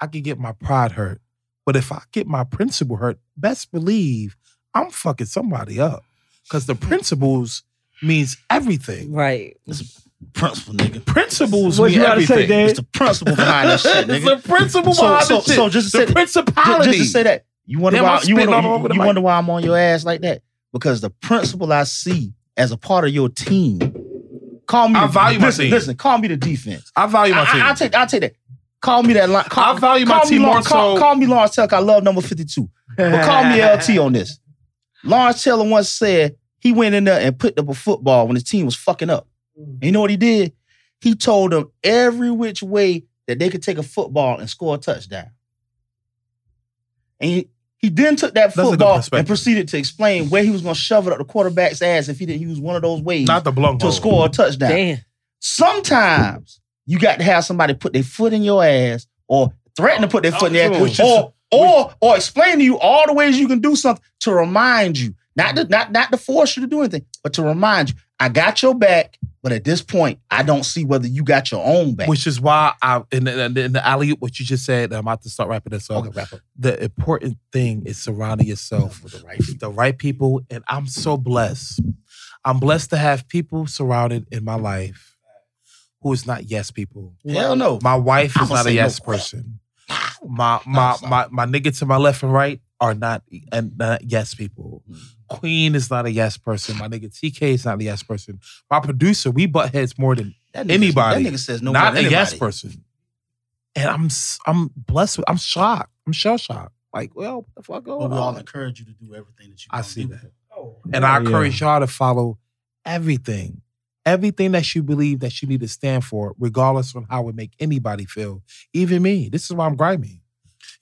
I could get my pride hurt. But if I get my principle hurt, best believe I'm fucking somebody up. Because the mm. principles means everything. Right. It's Principle, nigga. Principles What mean you gotta say, everything. Dave? It's the principle behind this shit, it's nigga. the principle So- behind so- the shit. so just to the say- principality. Just to say that. You wonder Damn, why I'm you wonder, all over the you wonder why I'm on your ass like that? Because the principle I see as a part of your team, call me. I value my listen, team. Listen, call me the defense. I value my I, team. I, will take. I'll take that. Call me that line. Call, I value my call me team more Lawrence- call, so- call me Lawrence Tuck. I love number fifty-two. But call me LT on this. Lawrence Taylor once said he went in there and picked up a football when his team was fucking up. And you know what he did? He told them every which way that they could take a football and score a touchdown. And he, he then took that That's a good football perspective. and proceeded to explain where he was going to shove it up the quarterback's ass if he didn't use one of those ways Not the blung to hole. score a touchdown. Damn. Sometimes you got to have somebody put their foot in your ass or threaten to put their foot in your ass is- or, or, or explain to you all the ways you can do something to remind you. Not to, not, not to force you to do anything, but to remind you, I got your back, but at this point, I don't see whether you got your own back. Which is why I in the, in the, in the alley what you just said. I'm about to start wrapping this up. okay, wrap up. The important thing is surrounding yourself With the right with the right people, and I'm so blessed. I'm blessed to have people surrounded in my life who is not yes people. Hell no. My wife is not a yes no. person. My my my my nigga to my left and right are not and not yes people. Mm. Queen is not a yes person. My nigga TK is not a yes person. My producer, we butt heads more than That nigga- anybody. That nigga says no not more a than yes person. And I'm s- I'm blessed. With, I'm shocked. I'm shell shocked. Like, well, what the fuck But going we all encourage you to do everything that you I see do. that. And I encourage y'all to follow everything. Everything that you believe that you need to stand for, regardless of how it make anybody feel. Even me. This is why I'm grimy.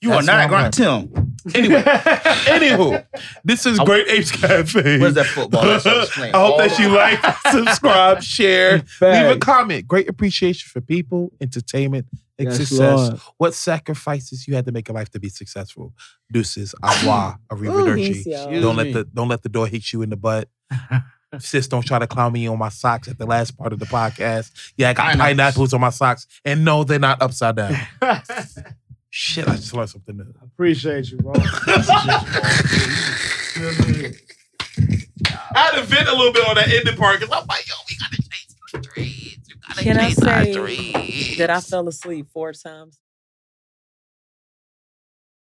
You That's are not why I'm Tim. Anyway, anywho, this is I- Great Apes Cafe. Where's that football? That's what I'm saying. I hope All that you like, subscribe, share, leave a comment. Great appreciation for people, entertainment, and Yes, success. Lord. What sacrifices you had to make in life to be successful? Deuces, au revoir, arrivederci. Peace, y'all. Don't let the don't let the door hit you in the butt. Sis, don't try to clown me on my socks at the last part of the podcast. Yeah, I got Pineapples. pineapples on my socks, and no, they're not upside down. Shit, I just learned something new. Appreciate you, bro. I had to vent a little bit on that ending part because I'm like, yo, we gotta chase the dreams. We gotta Can I chase our say dreams. that I fell asleep four times